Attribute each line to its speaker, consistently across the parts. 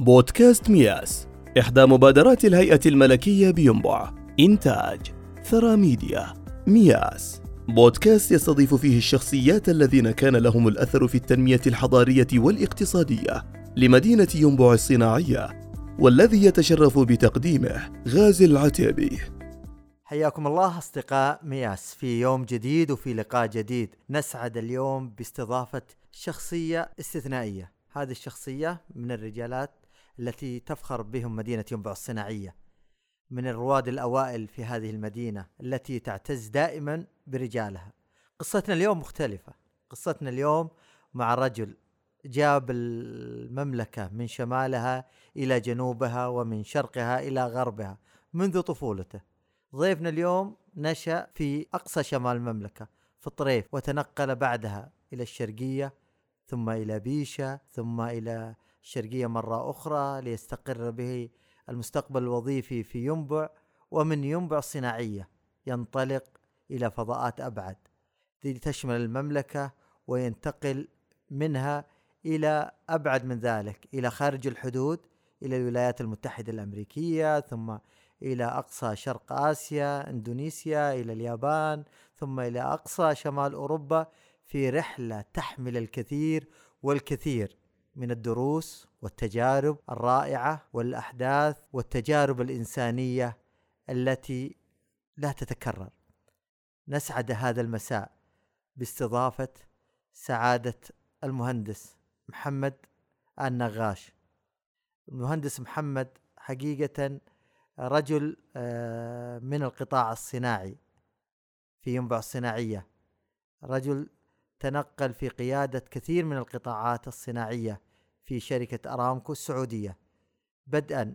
Speaker 1: بودكاست مياس إحدى مبادرات الهيئة الملكية بينبع إنتاج ثرى ميديا مياس. بودكاست يستضيف فيه الشخصيات الذين كان لهم الأثر في التنمية الحضارية والاقتصادية لمدينة ينبع الصناعية والذي يتشرف بتقديمه غازي العتيبي.
Speaker 2: حياكم الله أصدقاء مياس في يوم جديد وفي لقاء جديد. نسعد اليوم باستضافة شخصية استثنائية. هذه الشخصية من الرجالات التي تفخر بهم مدينة ينبع الصناعية. من الرواد الأوائل في هذه المدينة التي تعتز دائما برجالها. قصتنا اليوم مختلفة. قصتنا اليوم مع رجل جاب المملكة من شمالها إلى جنوبها ومن شرقها إلى غربها منذ طفولته. ضيفنا اليوم نشأ في أقصى شمال المملكة في الطريف وتنقل بعدها إلى الشرقية ثم إلى بيشة ثم إلى الشرقية مرة أخرى ليستقر به المستقبل الوظيفي في ينبع ومن ينبع الصناعية ينطلق إلى فضاءات أبعد لتشمل المملكة وينتقل منها إلى أبعد من ذلك إلى خارج الحدود إلى الولايات المتحدة الأمريكية ثم إلى أقصى شرق آسيا إندونيسيا إلى اليابان ثم إلى أقصى شمال أوروبا في رحلة تحمل الكثير والكثير. من الدروس والتجارب الرائعة والأحداث والتجارب الإنسانية التي لا تتكرر. نسعد هذا المساء باستضافة سعادة المهندس محمد النغاش. المهندس محمد حقيقة رجل آه، من القطاع الصناعي في ينبع الصناعية. رجل تنقل في قيادة كثير من القطاعات الصناعية في شركة أرامكو السعودية بدءا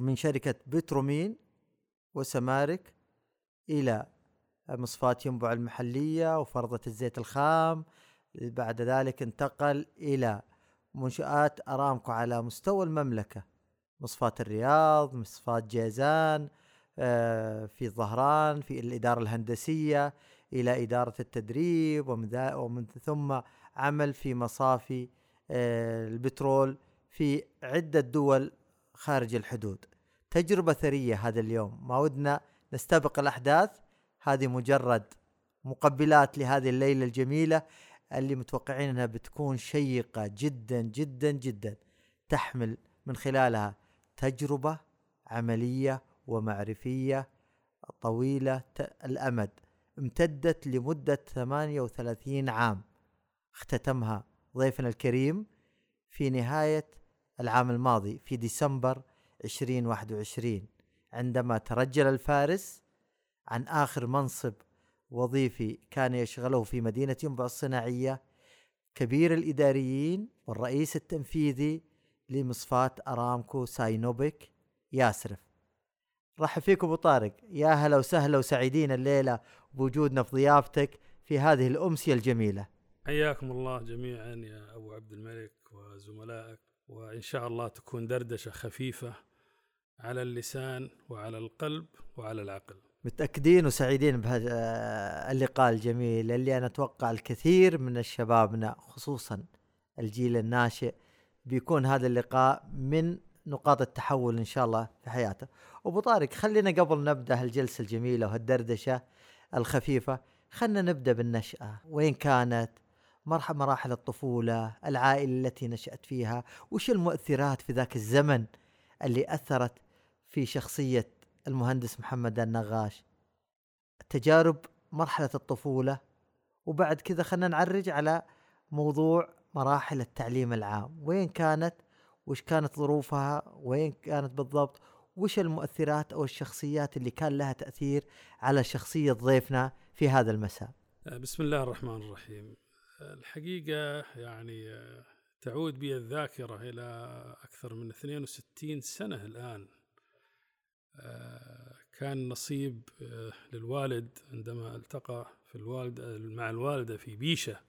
Speaker 2: من شركة بترومين وسمارك إلى مصفاة ينبع المحلية وفرضة الزيت الخام. بعد ذلك انتقل إلى منشآت أرامكو على مستوى المملكة مصفاة الرياض مصفاة جيزان آه، في الظهران في الإدارة الهندسية إلى إدارة التدريب ومن, ثم عمل في مصافي آه، البترول في عدة دول خارج الحدود. تجربة ثرية هذا اليوم. ما ودنا نستبق الأحداث. هذه مجرد مقبلات لهذه الليلة الجميلة اللي متوقعين أنها بتكون شيقة جدا جدا جدا تحمل من خلالها تجربة عملية ومعرفية طويلة الأمد. امتدت لمدة 38 عام. اختتمها ضيفنا الكريم في نهاية العام الماضي في ديسمبر 2021 عندما ترجل الفارس عن آخر منصب وظيفي كان يشغله في مدينة ينبع الصناعية كبير الإداريين والرئيس التنفيذي لمصفاة أرامكو ساينوبيك ياسرف. رحب فيكم أبو طارق. يا هلا وسهلا وسعيدين الليلة بوجودنا في ضيافتك في هذه الأمسية الجميلة
Speaker 3: حياكم الله جميعا يا أبو عبد الملك وزملائك وإن شاء الله تكون دردشة خفيفة على اللسان وعلى القلب وعلى العقل
Speaker 2: متأكدين وسعيدين بهذا اللقاء الجميل اللي أنا أتوقع الكثير من الشبابنا خصوصا الجيل الناشئ بيكون هذا اللقاء من نقاط التحول إن شاء الله في حياته. أبو طارق خلينا قبل نبدأ هالجلسة الجميلة وهالدردشة الخفيفة. خلينا نبدأ بالنشأة. وين كانت؟ مرحلة مراحل الطفولة العائلة التي نشأت فيها. وش المؤثرات في ذاك الزمن اللي أثرت في شخصية المهندس محمد النغاش؟ تجارب مرحلة الطفولة. وبعد كذا خلينا نعرج على موضوع مراحل التعليم العام. وين كانت؟ وش كانت ظروفها؟ وين كانت بالضبط؟ وش المؤثرات أو الشخصيات اللي كان لها تأثير على شخصية ضيفنا في هذا المساء؟
Speaker 3: آه، بسم الله الرحمن الرحيم. الحقيقة يعني آه، تعود بي الذاكرة إلى أكثر من 62 سنة الآن. آه، كان نصيب للوالد عندما التقى في الوالد مع الوالدة في بيشة.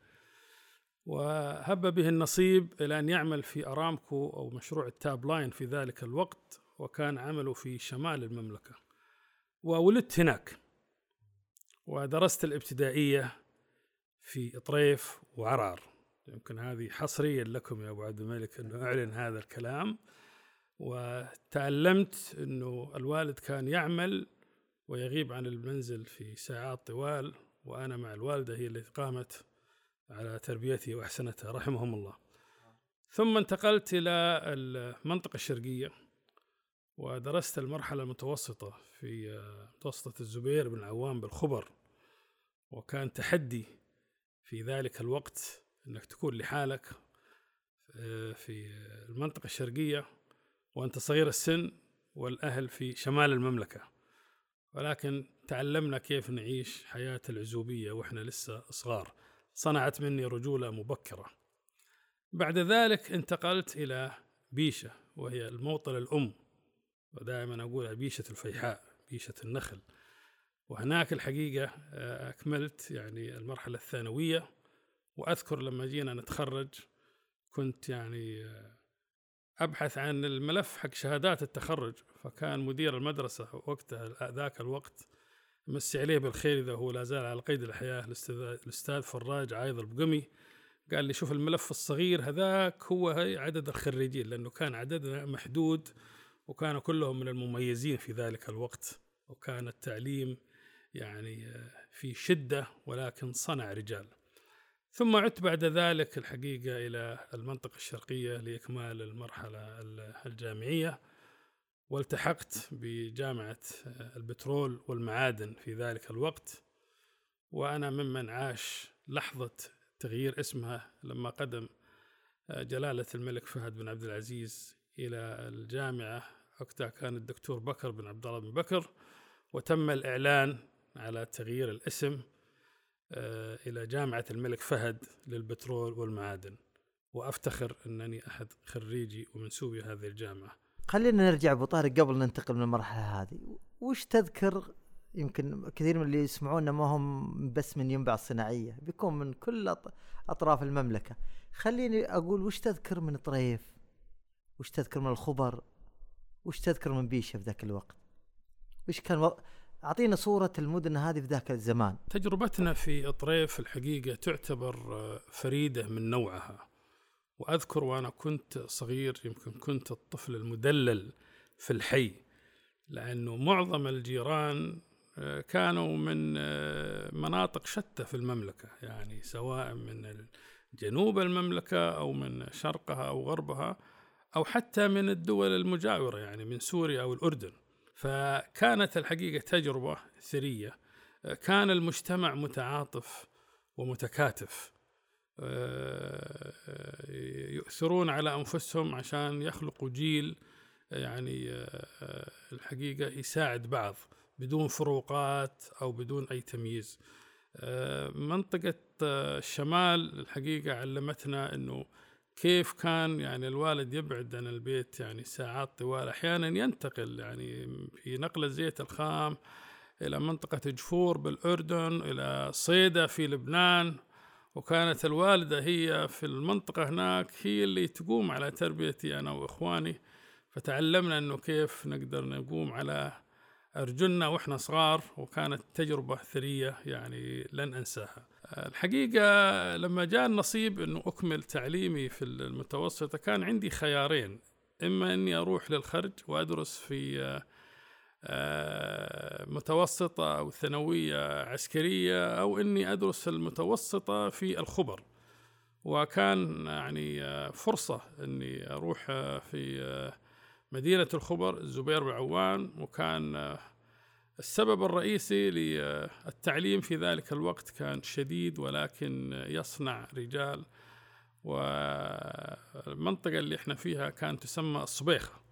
Speaker 3: وهب به النصيب إلى أن يعمل في أرامكو أو مشروع التاب لاين في ذلك الوقت. وكان عمله في شمال المملكة. وولدت هناك. ودرست الابتدائية في طريف وعرعر يمكن هذه حصريا لكم يا أبو عبد الملك أنه أعلن هذا الكلام. وتعلمت أنه الوالد كان يعمل ويغيب عن المنزل في ساعات طوال وأنا مع الوالدة هي التي قامت على تربيتي وأحسنتها رحمهم الله. ثم انتقلت إلى المنطقة الشرقية. ودرست المرحلة المتوسطة في متوسطة الزبير بن العوام بالخبر وكان تحدي في ذلك الوقت أنك تكون لحالك في المنطقة الشرقية وأنت صغير السن والأهل في شمال المملكة. ولكن تعلمنا كيف نعيش حياة العزوبية وإحنا لسه صغار. صنعت مني رجولة مبكرة. بعد ذلك انتقلت إلى بيشة وهي الموطن الأم ودائما أقول بيشة الفيحاء بيشة النخل. وهناك الحقيقة آه، أكملت يعني المرحلة الثانوية. وأذكر لما جينا نتخرج كنت يعني آه، أبحث عن الملف حق شهادات التخرج. فكان مدير المدرسة وقتها ذاك الوقت مسي عليه بالخير إذا هو لا زال على قيد الحياة الأستاذ فراج عايض البقمي. قال لي شوف الملف الصغير هذاك هو عدد الخريجين لأنه كان عددنا محدود وكانوا كلهم من المميزين في ذلك الوقت وكان التعليم يعني آه، في شدة ولكن صنع رجال. ثم عدت بعد ذلك الحقيقة إلى المنطقة الشرقية لإكمال المرحلة الجامعية والتحقت بجامعة البترول والمعادن في ذلك الوقت. وأنا ممن عاش لحظة تغيير اسمها لما قدم جلالة الملك فهد بن عبد العزيز إلى الجامعة. وقتها كان الدكتور بكر بن عبد الله بن بكر وتم الإعلان على تغيير الاسم آه، إلى جامعة الملك فهد للبترول والمعادن. وأفتخر أنني أحد خريجي ومنسوبي هذه الجامعة.
Speaker 2: خلينا نرجع أبو طارق قبل ننتقل من المرحلة هذه. وش تذكر؟ يمكن كثير من اللي يسمعونا ما هم بس من ينبع الصناعية بيكون من كل أطراف المملكة. خليني أقول وش تذكر من طريف؟ وش تذكر من الخبر؟ وش تذكر من بيشة في ذاك الوقت؟ وش كان و... أعطينا صورة المدن هذه في ذاك الزمان.
Speaker 3: تجربتنا في طريف الحقيقة تعتبر فريدة من نوعها. وأذكر وأنا كنت صغير يمكن كنت الطفل المدلل في الحي لأنه معظم الجيران آه، كانوا من آه، مناطق شتى في المملكة. يعني سواء من جنوب المملكة أو من شرقها أو غربها أو حتى من الدول المجاورة يعني من سوريا أو الأردن. فكانت الحقيقة تجربة ثرية. كان المجتمع متعاطف ومتكاتف. آه، يؤثرون على أنفسهم عشان يخلقوا جيل يعني آه، الحقيقة يساعد بعض بدون فروقات أو بدون أي تمييز. آه، منطقة الشمال الحقيقة علمتنا إنه كيف كان يعني الوالد يبعد عن البيت يعني ساعات طوال؟ أحيانا ينتقل يعني في نقل الزيت الخام إلى منطقة جفور بالأردن إلى صيدا في لبنان وكانت الوالدة هي في المنطقة هناك هي اللي تقوم على تربيتي أنا وإخواني. فتعلمنا أنه كيف نقدر نقوم على أرجلنا وإحنا صغار وكانت تجربة ثرية يعني لن أنساها. الحقيقة لما جاء النصيب أنه أكمل تعليمي في المتوسطة كان عندي خيارين. إما أني أروح للخرج وأدرس في آه، متوسطة أو ثانوية عسكرية أو إني أدرس المتوسطة في الخبر. وكان يعني آه، فرصة إني أروح آه، في مدينة الخبر الزبير بعوان وكان السبب الرئيسي للتعليم في ذلك الوقت كان شديد ولكن يصنع رجال والمنطقة اللي إحنا فيها كانت تسمى الصبيخة.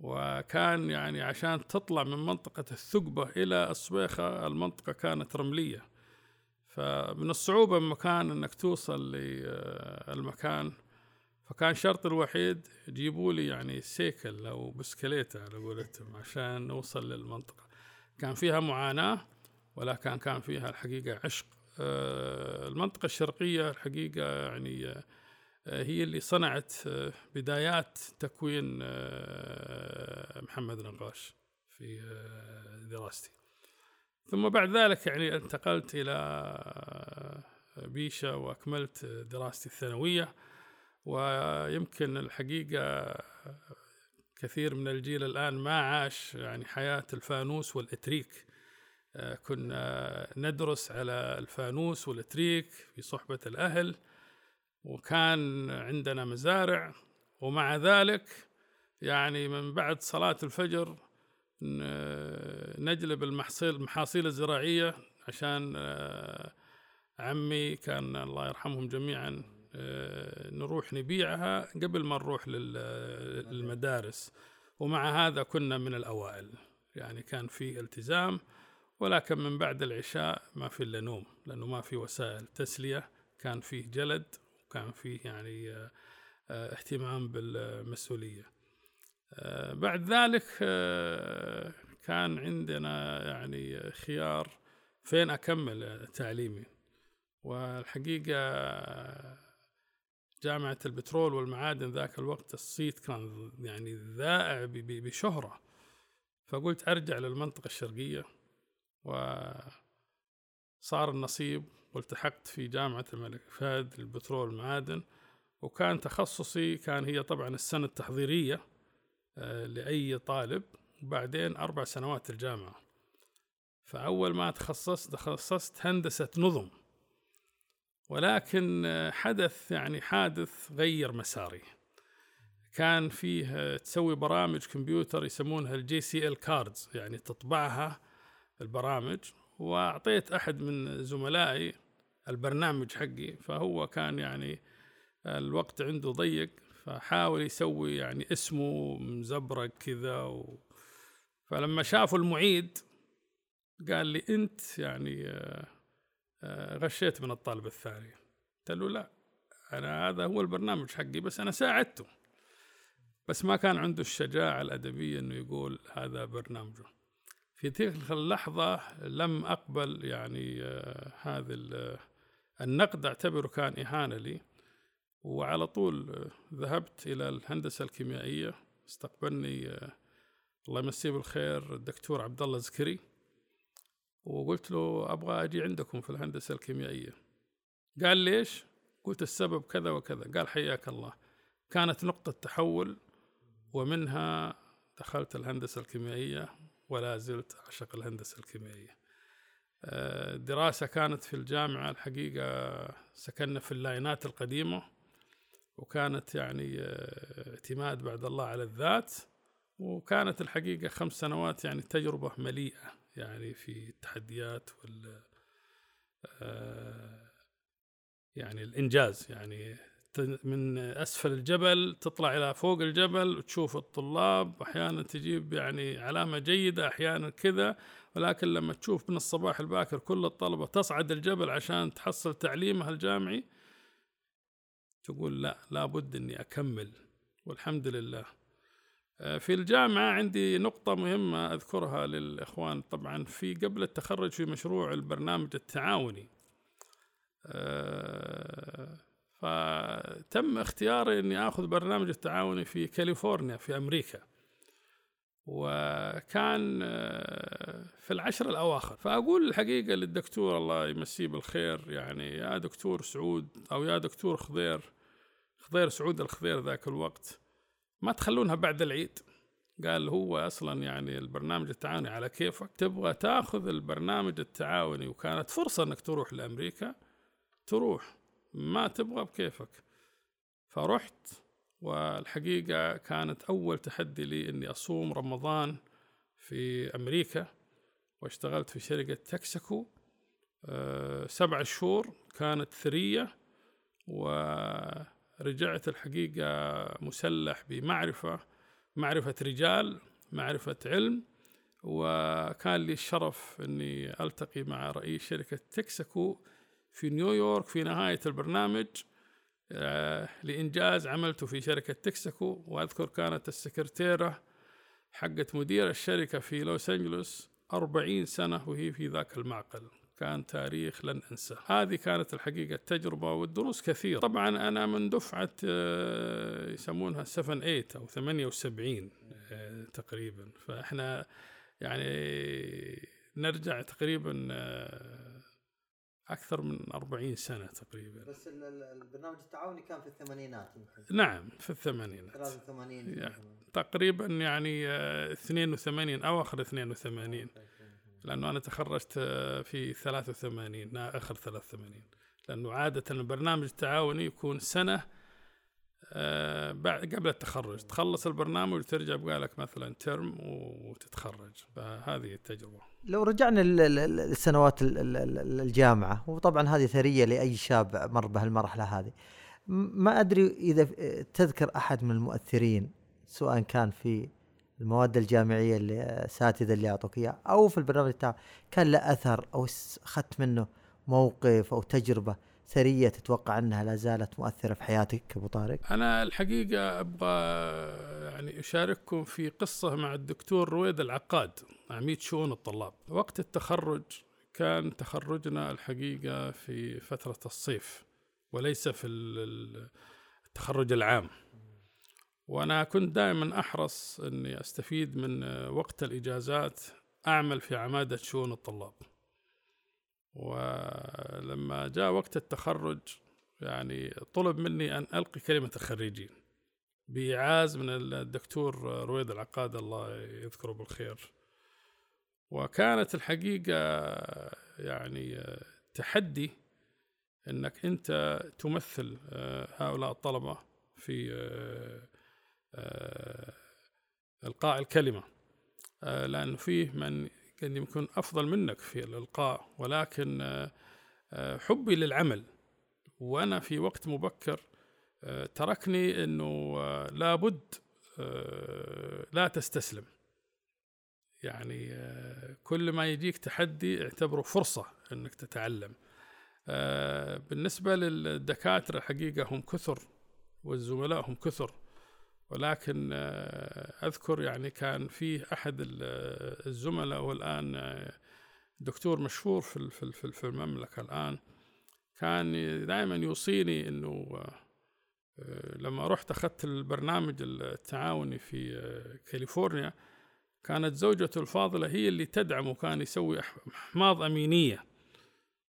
Speaker 3: وكان يعني عشان تطلع من منطقة الثقبة إلى الصبيخة المنطقة كانت رملية. فمن الصعوبة مكان أنك توصل للمكان فكان شرط الوحيد يجيبوا لي يعني سيكل أو بسكليتة على قولتهم عشان نوصل للمنطقة. كان فيها معاناة ولكن كان فيها الحقيقة عشق. آه، المنطقة الشرقية الحقيقة يعني آه، هي اللي صنعت آه، بدايات تكوين محمد نقاش في دراستي. ثم بعد ذلك يعني انتقلت إلى بيشة وأكملت دراستي الثانوية ويمكن الحقيقة كثير من الجيل الآن ما عاش يعني حياة الفانوس والإتريك. آه، كنا ندرس على الفانوس والإتريك في صحبة الأهل وكان عندنا مزارع ومع ذلك يعني من بعد صلاة الفجر نجلب المحصيل المحاصيل الزراعية عشان آه، عمي كان الله يرحمهم جميعا نروح نبيعها قبل ما نروح للمدارس. ومع هذا كنا من الأوائل. يعني كان في التزام ولكن من بعد العشاء ما في إلا نوم لأنه ما في وسائل تسلية. كان فيه جلد وكان فيه يعني آه، اهتمام بالمسؤولية. بعد ذلك كان عندنا يعني خيار فين أكمل تعليمي. والحقيقة جامعة البترول والمعادن ذاك الوقت الصيت كان يعني ذائع بشهرة. فقلت أرجع للمنطقة الشرقية وصار النصيب والتحقت في جامعة الملك فهد للبترول والمعادن وكان تخصصي كان هي طبعا السنة التحضيرية آه، لأي طالب وبعدين أربع سنوات الجامعة. فأول ما تخصصت تخصصت هندسة نظم. ولكن حدث يعني حادث غير مساري. كان فيه تسوي برامج كمبيوتر يسمونها ال JCL cards يعني تطبعها البرامج. وأعطيت أحد من زملائي البرنامج حقي فهو كان يعني الوقت عنده ضيق فحاول يسوي يعني اسمه مزبرق كذا و... فلما شافوا المعيد قال لي أنت يعني غشيت من الطالب الثاني. قلت له لا أنا هذا هو البرنامج حقي بس أنا ساعدته. بس ما كان عنده الشجاعة الأدبية إنه يقول هذا برنامجه. في تلك اللحظة لم أقبل يعني آه، هذا النقد أعتبره كان إهانة لي. وعلى طول ذهبت إلى الهندسة الكيميائية. استقبلني الله يمسيه بالخير الدكتور عبد الله زكري. وقلت له أبغى أجي عندكم في الهندسة الكيميائية. قال ليش؟ قلت السبب كذا وكذا. قال حياك الله. كانت نقطة تحول ومنها دخلت الهندسة الكيميائية ولا زلت أعشق الهندسة الكيميائية. الدراسة كانت في الجامعة الحقيقة سكننا في اللاينات القديمة وكانت يعني آه، اعتماد بعد الله على الذات وكانت الحقيقة خمس سنوات يعني تجربة مليئة. يعني في التحديات وال آه، يعني الإنجاز. يعني من أسفل الجبل تطلع إلى فوق الجبل وتشوف الطلاب أحيانا تجيب يعني علامة جيدة أحيانا كذا. ولكن لما تشوف من الصباح الباكر كل الطلبة تصعد الجبل عشان تحصل تعليمها الجامعي تقول لا لابد أني أكمل. والحمد لله. في الجامعة عندي نقطة مهمة أذكرها للإخوان. طبعا في قبل التخرج في مشروع البرنامج التعاوني. آه، فتم اختياري أني أخذ برنامج التعاوني في كاليفورنيا في أمريكا. وكان آه، في العشر الأواخر. فأقول الحقيقة للدكتور الله يمسيه بالخير يعني يا دكتور سعود أو يا دكتور خضير خضير سعود الخضير ذاك الوقت. ما تخلونها بعد العيد. قال هو أصلا يعني البرنامج التعاوني على كيفك تبغى تاخذ البرنامج التعاوني وكانت فرصة إنك تروح لأمريكا تروح. ما تبغى بكيفك. فرحت والحقيقة كانت أول تحدي لي إني أصوم رمضان في أمريكا واشتغلت في شركة تكسكو. أه سبع شهور كانت ثرية و رجعت الحقيقة مسلح بمعرفة معرفة رجال معرفة علم وكان لي الشرف أني ألتقي مع رئيس شركة تكساكو في نيويورك في نهاية البرنامج آه، لإنجاز عملته في شركة تكساكو وأذكر كانت السكرتيرة حقت مدير الشركة في لوس أنجلوس أربعين سنة وهي في ذاك المعقل. كان تاريخ لن أنساه. هذه كانت الحقيقة التجربة والدروس كثيرة. طبعا أنا من دفعة آه، يسمونها 7 8 أو 78 آه، تقريبا. فإحنا يعني نرجع تقريبا آه، أكثر من 40 سنة تقريبا.
Speaker 2: بس البرنامج التعاوني كان في الثمانينات
Speaker 3: يمكن. نعم في الثمانينات.
Speaker 2: 83
Speaker 3: تقريبا يعني آه، 82 أواخر 82 لأنه أنا تخرجت آه، في 83 نا- آخر 83 لأنه عادة البرنامج التعاوني يكون سنة آه، بعد قبل التخرج. تخلص البرنامج وترجع بقى لك مثلا ترم وتتخرج. فهذه التجربة.
Speaker 2: لو رجعنا لل- لل- للسنوات ال- ال- ال- الجامعة وطبعا هذه ثرية لأي شاب مر بهالمرحلة هذه. ما أدري إذا ف- تذكر أحد من المؤثرين سواء كان في المواد الجامعية اللي الأساتذة اللي أعطوك إياها أو في البرنامج بتاعه كان له أثر أو س- أخذت منه موقف أو تجربة ثرية تتوقع أنها لا زالت مؤثرة في حياتك أبو طارق؟
Speaker 3: أنا الحقيقة أبغى يعني أشارككم في قصة مع الدكتور رويد العقاد عميد شؤون الطلاب. وقت التخرج كان تخرجنا الحقيقة في فترة الصيف وليس في ال- ال- التخرج العام. وأنا كنت دائما أحرص إني أستفيد من وقت الإجازات أعمل في عمادة شؤون الطلاب. ولما جاء وقت التخرج يعني طلب مني أن ألقي كلمة الخريجين بإعاز من الدكتور رويد العقاد الله يذكره بالخير. وكانت الحقيقة يعني تحدي أنك أنت تمثل هؤلاء الطلبة في إلقاء الكلمة. لأنه فيه من قد يكون أفضل منك في الإلقاء ولكن حبي للعمل. وأنا في وقت مبكر آه، تركني آه، لابد آه، لا تستسلم. يعني آه، كل ما يجيك تحدي اعتبره فرصة إنك تتعلم. آه، بالنسبة للدكاترة حقيقة هم كثر والزملاء هم كثر. ولكن آه، أذكر يعني كان في أحد ال- الزملاء والآن آه، دكتور مشهور في في ال- في ال- في المملكة الآن كان دائما يوصيني آه، لما رحت أخذت البرنامج التعاوني في آه، كاليفورنيا كانت زوجته الفاضلة هي اللي تدعم وكان يسوي أح- أحماض أمينية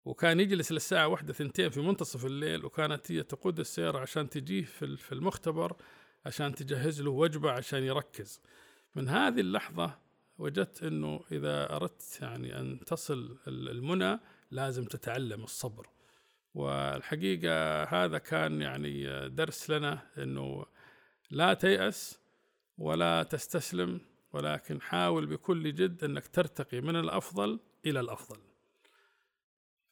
Speaker 3: وكان يجلس للساعة واحدة ثنتين في منتصف الليل وكانت هي تقود السيارة عشان تجيه في المختبر عشان تجهز له وجبة عشان يركز. من هذه اللحظة وجدت أنه إذا أردت يعني أن تصل ال- المنى لازم تتعلم الصبر. والحقيقة هذا كان يعني درس لنا أنه لا تيأس ولا تستسلم ولكن حاول بكل جد أنك ترتقي من الأفضل إلى الأفضل.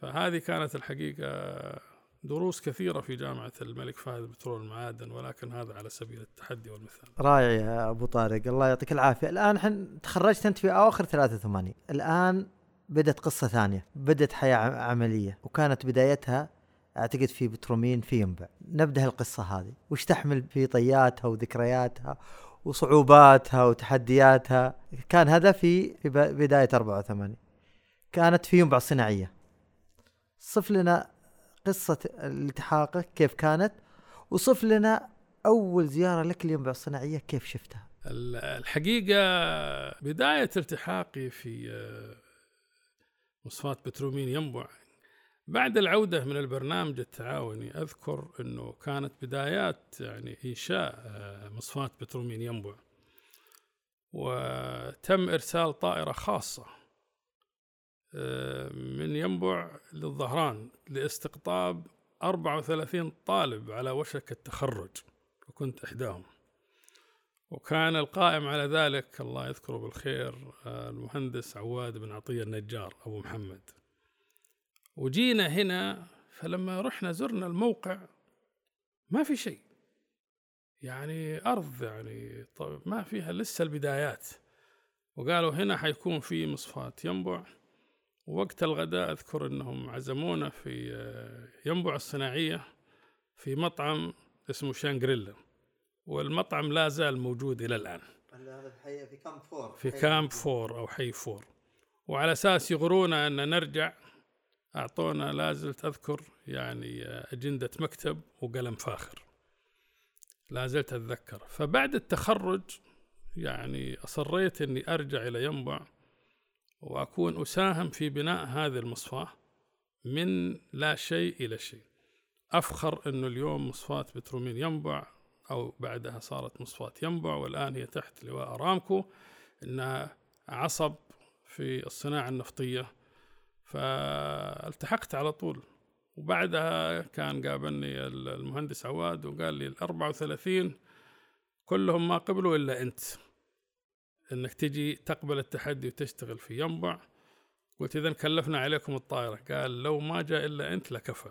Speaker 3: فهذه كانت الحقيقة دروس كثيرة في جامعة الملك فهد بترول المعادن ولكن هذا على سبيل التحدي والمثال.
Speaker 2: رائع يا أبو طارق الله يعطيك العافية. الآن حن تخرجت أنت في أواخر 83 الآن بدت قصة ثانية بدت حياة ع- عملية وكانت بدايتها أعتقد في بترومين في ينبع. نبدأ القصة هذه. وش تحمل في طياتها وذكرياتها وصعوباتها وتحدياتها؟ كان هذا في في ب- بداية 84 كانت في ينبع الصناعيه صف لنا قصة التحاقك كيف كانت؟ وصف لنا أول زيارة لك لينبع الصناعيه كيف شفتها؟
Speaker 3: ال- الحقيقة بداية التحاقي في آه، مصفاة بترومين ينبع. بعد العودة من البرنامج التعاوني أذكر أنه كانت بدايات يعني إنشاء آه، مصفاة بترومين ينبع. وتم إرسال طائرة خاصة. من ينبع للظهران لاستقطاب 34 طالب على وشك التخرج وكنت إحداهم. وكان القائم على ذلك الله يذكره بالخير آه، المهندس عواد بن عطية النجار أبو محمد. وجينا هنا فلما رحنا زرنا الموقع ما في شيء. يعني أرض يعني طيب ما فيها لسه البدايات. وقالوا هنا حيكون في مصفاة ينبع. ووقت الغداء أذكر أنهم عزمونا في آه، ينبع الصناعية في مطعم اسمه شانغريلا والمطعم لا زال موجود إلى الآن.
Speaker 2: هذا في camp four؟
Speaker 3: في camp four. أو حي فور. وعلى أساس يغرونا أن نرجع أعطونا لا زلت أذكر يعني أجندة مكتب وقلم فاخر. لا زلت أتذكر. فبعد التخرج يعني أصريت أني أرجع إلى ينبع. وأكون أساهم في بناء هذه المصفاة من لا شيء إلى شيء. أفخر أنه اليوم مصفاة بترومين ينبع أو بعدها صارت مصفاة ينبع والآن هي تحت لواء أرامكو إنها عصب في الصناعة النفطية. فالتحقت على طول. وبعدها كان قابلني المهندس عواد وقال لي ال 34 كلهم ما قبلوا إلا أنت. إنك تجي تقبل التحدي وتشتغل في ينبع. قلت اذا كلفنا عليكم الطائرة. قال لو ما جاء إلا أنت لكفى.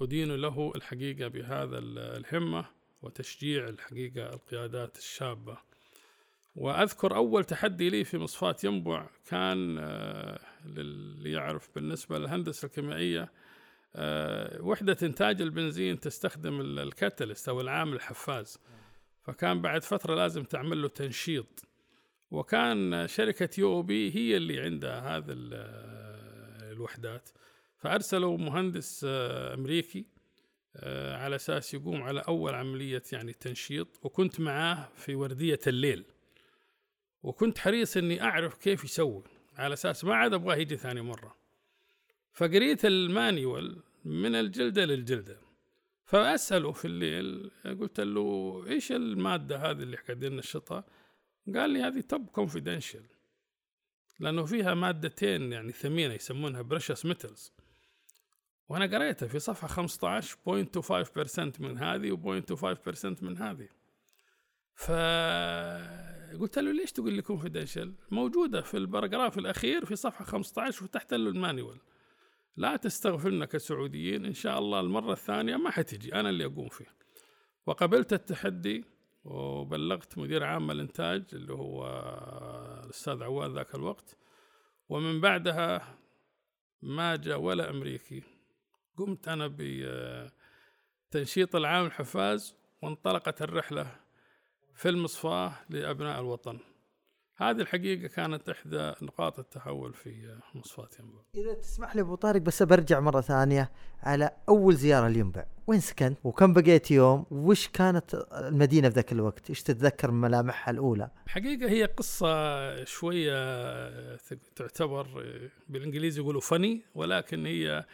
Speaker 3: أدين له الحقيقة بهذا الهمة وتشجيع الحقيقة القيادات الشابة. وأذكر أول تحدي لي في مصفاة ينبع كان آه، للي يعرف بالنسبة للهندسة الكيميائية آه، وحدة إنتاج البنزين تستخدم الكاتلست أو العامل الحفاز. فكان بعد فترة لازم تعمل له تنشيط. وكان شركة UOP هي اللي عندها هذا الوحدات. فأرسلوا مهندس آه، أمريكي آه، على أساس يقوم على أول عملية يعني تنشيط. وكنت معاه في وردية الليل. وكنت حريص إني أعرف كيف يسوي. على أساس ما عاد أبغاه يجي ثاني مرة. فقريت ال manual من الجلدة للجلدة. فأسأله في الليل قلت له إيش المادة هذه اللي قاعدين نشطها قال لي هذه top confidential لأنه فيها مادتين يعني ثمينة يسمونها precious metals وأنا قريتها في صفحة 15.25% من هذه و0.25% من هذه. فقلت له ليش تقول لي confidential موجودة في ال paragraph الأخير في صفحة 15 وفتحت له ال manual لا تستغفرنا كسعوديين إن شاء الله المرة الثانية ما حتجي أنا اللي أقوم فيه وقبلت التحدي وبلغت مدير عام الإنتاج اللي هو الأستاذ عواد ذاك الوقت. ومن بعدها ما جاء ولا أمريكي. قمت أنا بتنشيط العام الحفاز وانطلقت الرحلة في المصفاة لأبناء الوطن. هذه الحقيقة كانت إحدى نقاط التحول في مصفاة ينبع
Speaker 2: إذا تسمح لي أبو طارق بس برجع مرة ثانية على أول زيارة لينبع. وين سكنت؟ وكم بقيت يوم؟ وش كانت المدينة في ذاك الوقت؟ إيش تتذكر من ملامحها الأولى؟
Speaker 3: حقيقة هي قصة شوية تعتبر بالإنجليزي يقولوا فني ولكن هي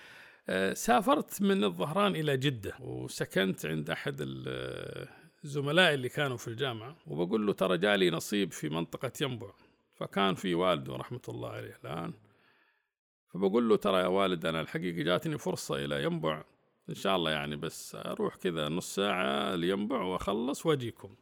Speaker 3: سافرت من الظهران إلى جدة وسكنت عند أحد زملائي اللي كانوا في الجامعة وبقول له ترى جالي نصيب في منطقة ينبع فكان في والده رحمة الله عليه الآن. فبقول له ترى يا والد أنا الحقيقة جاتني فرصة إلى ينبع إن شاء الله يعني بس أروح كذا نص ساعة لينبع وأخلص وأجيكم.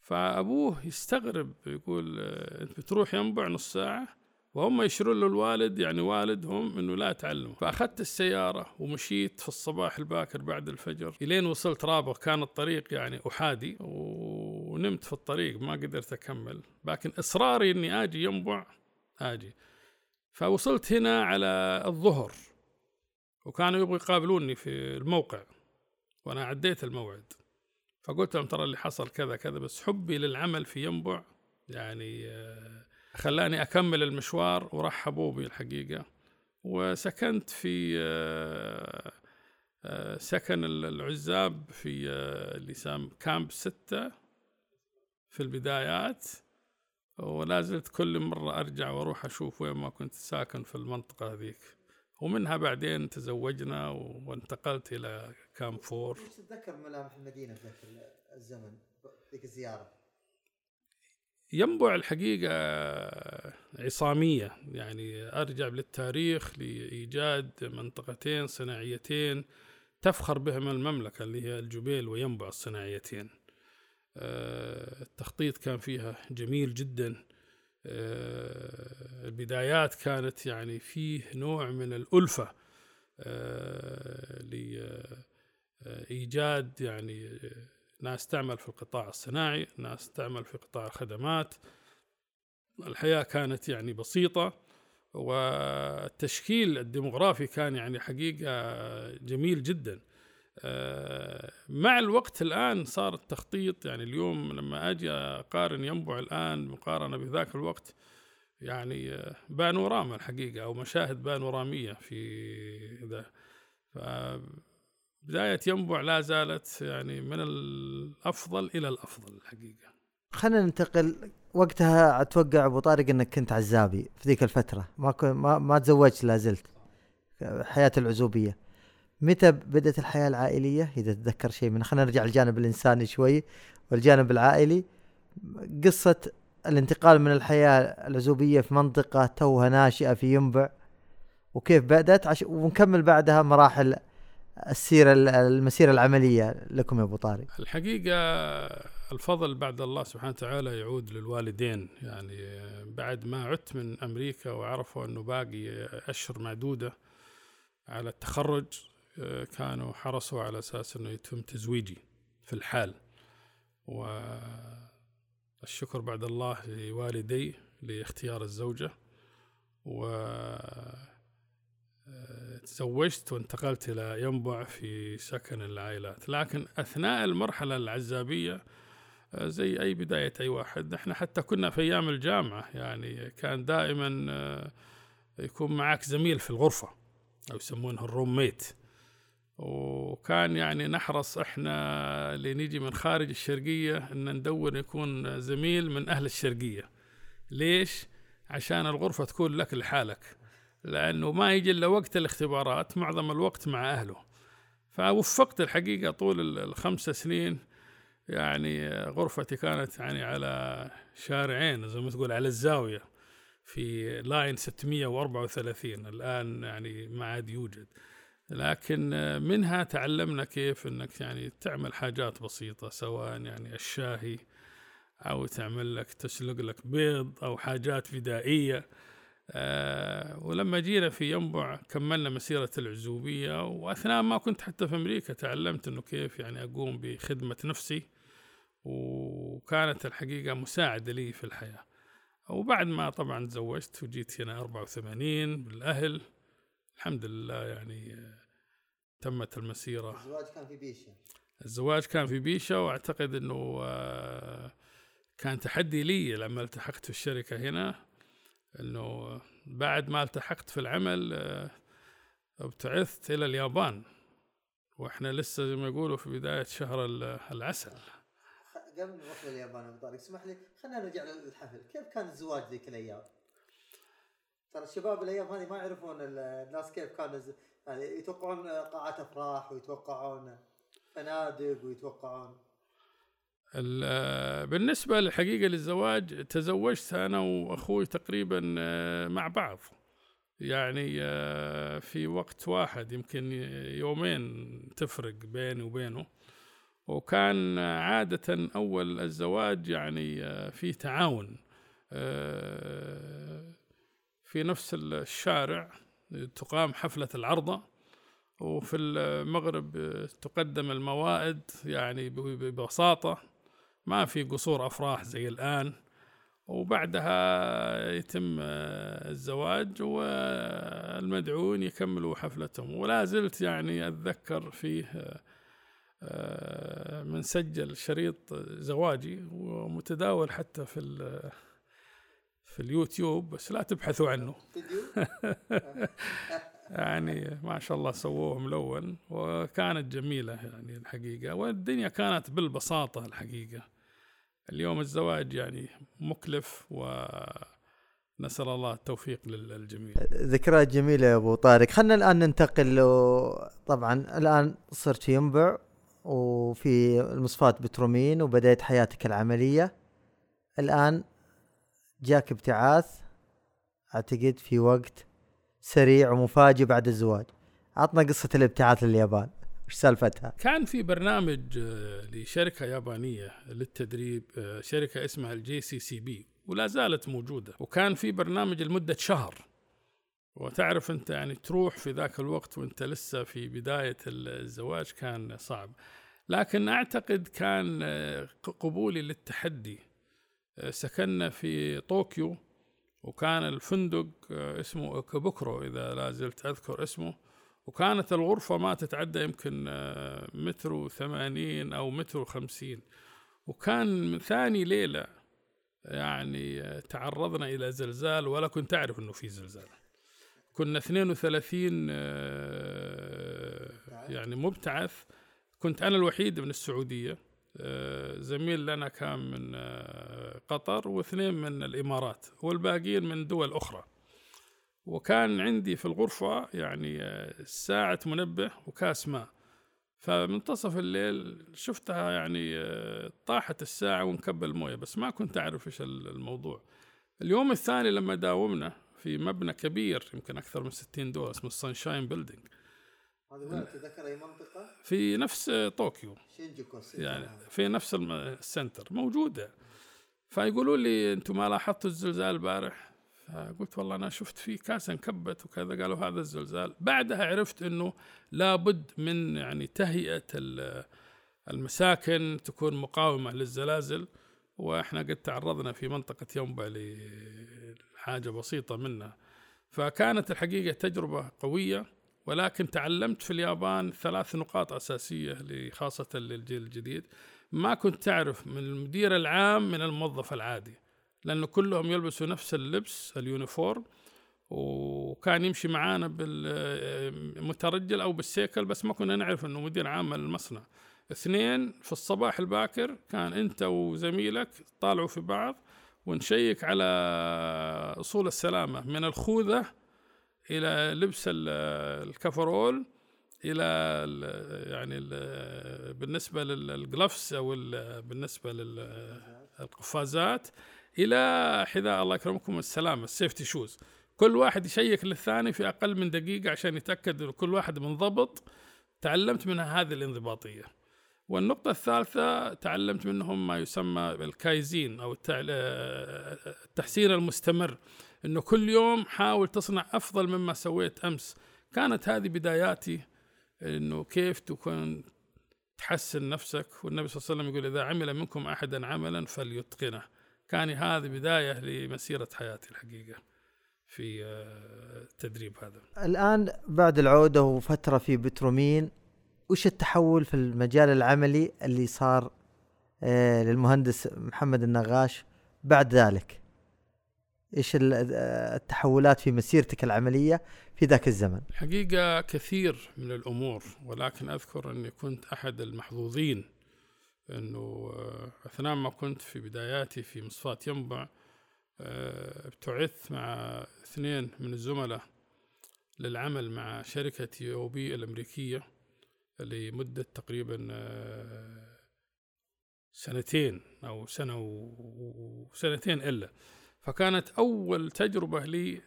Speaker 3: فأبوه يستغرب يقول أنت بتروح ينبع نص ساعة؟ وهم يشرون له الوالد يعني والدهم إنه لا تعلم فأخذت السيارة ومشيت في الصباح الباكر بعد الفجر. إلين وصلت رابغ كان الطريق يعني أحادي ونمت في الطريق ما قدرت أكمل. لكن إصراري إني آجي ينبع آجي. فوصلت هنا على الظهر وكانوا يبغوا يقابلوني في الموقع وأنا عديت الموعد. فقلت لهم ترى اللي حصل كذا كذا بس حبي للعمل في ينبع يعني آه خلاني أكمل المشوار ورحبوا بي الحقيقة. وسكنت في آه، آه، سكن العزاب في آه، اللي سام كامب ستة في البدايات. ولا زلت كل مرة أرجع وأروح أشوف وين ما كنت ساكن في المنطقة هذيك. ومنها بعدين تزوجنا وانتقلت إلى كامب فور.
Speaker 2: تتذكر ملامح المدينة ذاك الزمن ذيك الزيارة؟
Speaker 3: ينبع الحقيقة عصامية يعني أرجع للتاريخ لإيجاد منطقتين صناعيتين تفخر بهما المملكة اللي هي الجبيل وينبع الصناعيتين. آه، التخطيط كان فيها جميل جدا. آه، البدايات كانت يعني فيه نوع من الألفة آه، لإيجاد يعني ناس تعمل في القطاع الصناعي ناس تعمل في قطاع الخدمات. الحياة كانت يعني بسيطة والتشكيل الديمغرافي كان يعني حقيقة جميل جدا. آه، مع الوقت الآن صار التخطيط يعني اليوم لما أجي أقارن ينبع الآن مقارنة بذاك الوقت يعني بانوراما الحقيقة أو مشاهد بانورامية في ذا. بداية ينبع لا زالت يعني من الأفضل إلى الأفضل الحقيقة.
Speaker 2: خلينا ننتقل وقتها أتوقع أبو طارق إنك كنت عزابي في ذيك الفترة. ما ما, ما تزوجت لا زلت. حياة العزوبية. متى بدأت الحياة العائلية؟ إذا تتذكر شيء من خلينا نرجع للجانب الإنساني شوي. والجانب العائلي قصة الانتقال من الحياة العزوبية في منطقة توها ناشئة في ينبع وكيف بدأت عش... ونكمل بعدها مراحل السيرة المسيرة العملية لكم يا أبو طارق.
Speaker 3: الحقيقة الفضل بعد الله سبحانه وتعالى يعود للوالدين. يعني بعد ما عدت من أمريكا وعرفوا أنه باقي أشهر معدودة على التخرج كانوا حرصوا على أساس أنه يتم تزويجي في الحال. والشكر بعد الله لوالدي لاختيار الزوجة. و تزوجت وانتقلت إلى ينبع في سكن العائلات. لكن أثناء المرحلة العزابية آه، زي أي بداية أي واحد إحنا حتى كنا في أيام الجامعة يعني كان دائما آه، يكون معك زميل في الغرفة أو يسمونه الروم ميت وكان يعني نحرص إحنا اللي نيجي من خارج الشرقية إن ندور يكون زميل من أهل الشرقية. ليش؟ عشان الغرفة تكون لك لحالك. لأنه ما يجي إلا وقت الاختبارات معظم الوقت مع أهله. فوفقت الحقيقة طول الخمس سنين. يعني غرفتي كانت يعني على شارعين زي ما تقول على الزاوية في لاين 634 الآن يعني ما عاد يوجد. لكن منها تعلمنا كيف إنك يعني تعمل حاجات بسيطة سواء يعني الشاهي أو تعمل لك تسلق لك بيض أو حاجات بدائية آه ولما جينا في ينبع كملنا مسيرة العزوبية وأثناء ما كنت حتى في أمريكا تعلمت أنه كيف يعني أقوم بخدمة نفسي وكانت الحقيقة مساعدة لي في الحياة. وبعد ما طبعا تزوجت وجيت هنا 84 بالأهل الحمد لله يعني تمت المسيرة.
Speaker 2: الزواج كان في بيشة.
Speaker 3: الزواج كان في بيشة وأعتقد أنه آه، كان تحدي لي لما التحقت في الشركة هنا. إنه بعد ما التحقت في العمل آه، ابتعثت إلى اليابان. وإحنا لسه زي ما يقولوا في بداية شهر العسل.
Speaker 2: قبل ما نروح لليابان أبو طارق اسمح لي خلينا نرجع للحفل. كيف كان الزواج ذيك الأيام؟ ترى الشباب الأيام هذه ما يعرفون الناس كيف كانوا يعني يتوقعون قاعات أفراح ويتوقعون فنادق ويتوقعون
Speaker 3: بالنسبة للحقيقة للزواج تزوجت أنا وأخوي تقريبا آه، مع بعض. يعني آه، في وقت واحد يمكن يومين تفرق بيني وبينه. وكان عادة أول الزواج يعني آه، في تعاون في نفس الشارع تقام حفلة العرضة. وفي المغرب تقدم الموائد يعني ببساطة. ما في قصور أفراح زي الآن وبعدها يتم الزواج والمدعون يكملوا حفلتهم. ولا زلت يعني أتذكر فيه آه، من سجل شريط زواجي ومتداول حتى في في اليوتيوب بس لا تبحثوا عنه. يعني ما شاء الله سووه ملون وكانت جميلة يعني الحقيقة والدنيا كانت بالبساطة الحقيقة. اليوم الزواج يعني مكلف و نسأل الله التوفيق للجميع.
Speaker 2: ذكريات جميلة يا أبو طارق. خلنا الآن ننتقل طبعا الآن صرت ينبع وفي المصفات بترومين وبدأت حياتك العملية. الآن جاك ابتعاث أعتقد في وقت سريع ومفاجئ بعد الزواج. عطنا قصة الابتعاث لليابان. وش سالفتها؟
Speaker 3: كان في برنامج آه، لشركة يابانية للتدريب آه، شركة اسمها ال JCCP ولا زالت موجودة. وكان في برنامج لمدة شهر. وتعرف أنت يعني تروح في ذاك الوقت وأنت لسه في بداية الزواج كان صعب. لكن أعتقد كان آه، قبولي للتحدي. سكننا في طوكيو وكان الفندق اسمه كوبوكرو إذا لا زلت أذكر اسمه. وكانت الغرفة ما تتعدى يمكن آه، متر وثمانين أو متر وخمسين. وكان ثاني ليلة يعني آه، تعرضنا إلى زلزال ولا كنت أعرف أنه في زلزال. كنا 32 آه، يعني مبتعث. كنت أنا الوحيد من السعودية زميل لنا كان من قطر واثنين من الإمارات والباقيين من دول أخرى. وكان عندي في الغرفة يعني آه، ساعة منبه وكاس ماء. فمنتصف الليل شفتها يعني آه، طاحت الساعة ونكب الموية بس ما كنت أعرف إيش الموضوع. اليوم الثاني لما داومنا في مبنى كبير يمكن أكثر من 60 دور اسمه ال Sunshine
Speaker 2: Building هذا تذكر أي منطقة؟
Speaker 3: في نفس طوكيو.
Speaker 2: شينجوكو
Speaker 3: يعني في نفس ال center موجودة. فيقولوا لي أنتم ما لاحظتوا الزلزال البارح؟ فقلت والله أنا شفت في كاسة انكبت وكذا قالوا هذا الزلزال. بعدها عرفت أنه لابد من يعني تهيئة ال- المساكن تكون مقاومة للزلازل وإحنا قد تعرضنا في منطقة ينبع لحاجة بسيطة منها. فكانت الحقيقة تجربة قوية ولكن تعلمت في اليابان ثلاث نقاط أساسية خاصة للجيل الجديد. ما كنت تعرف من المدير العام من الموظف العادي. لأنه كلهم يلبسوا نفس اللبس ال uniform وكان يمشي معانا بالمترجل أو بالسيكل بس ما كنا نعرف أنه مدير عام المصنع. اثنين في الصباح الباكر كان أنت وزميلك طالعوا في بعض ونشيك على أصول السلامة من الخوذة إلى لبس ال- ال coverall إلى ال- يعني ال- بالنسبة لل gloves أو ال- بالنسبة للقفازات إلى حذاء الله يكرمكم السلامه ال safety shoes. كل واحد يشيك للثاني في أقل من دقيقة عشان يتأكد ان كل واحد منضبط. تعلمت منها هذه الانضباطية. والنقطة الثالثة تعلمت منهم ما يسمى بالكايزين أو التع- التحسين المستمر. أنه كل يوم حاول تصنع أفضل مما سويت أمس. كانت هذه بداياتي. أنه كيف تكون تحسن نفسك؟ والنبي صلى الله عليه وسلم يقول إذا عمل منكم أحدا عملا فليتقنه. كان هذه بداية لمسيرة حياتي الحقيقة في آه، التدريب هذا.
Speaker 2: الآن بعد العودة وفترة في بترومين وش التحول في المجال العملي اللي صار آه، للمهندس محمد النغاش بعد ذلك؟ إيش آه، التحولات في مسيرتك العملية في ذاك الزمن؟
Speaker 3: الحقيقة كثير من الأمور ولكن أذكر أني كنت أحد المحظوظين أنه آه، أثناء ما كنت في بداياتي في مصفاة ينبع آه، ابتعثت مع اثنين من الزملاء للعمل مع شركة يو بي الأمريكية لمدة تقريبا آه، سنتين أو سنة وسنتين إلا. فكانت أول تجربة لي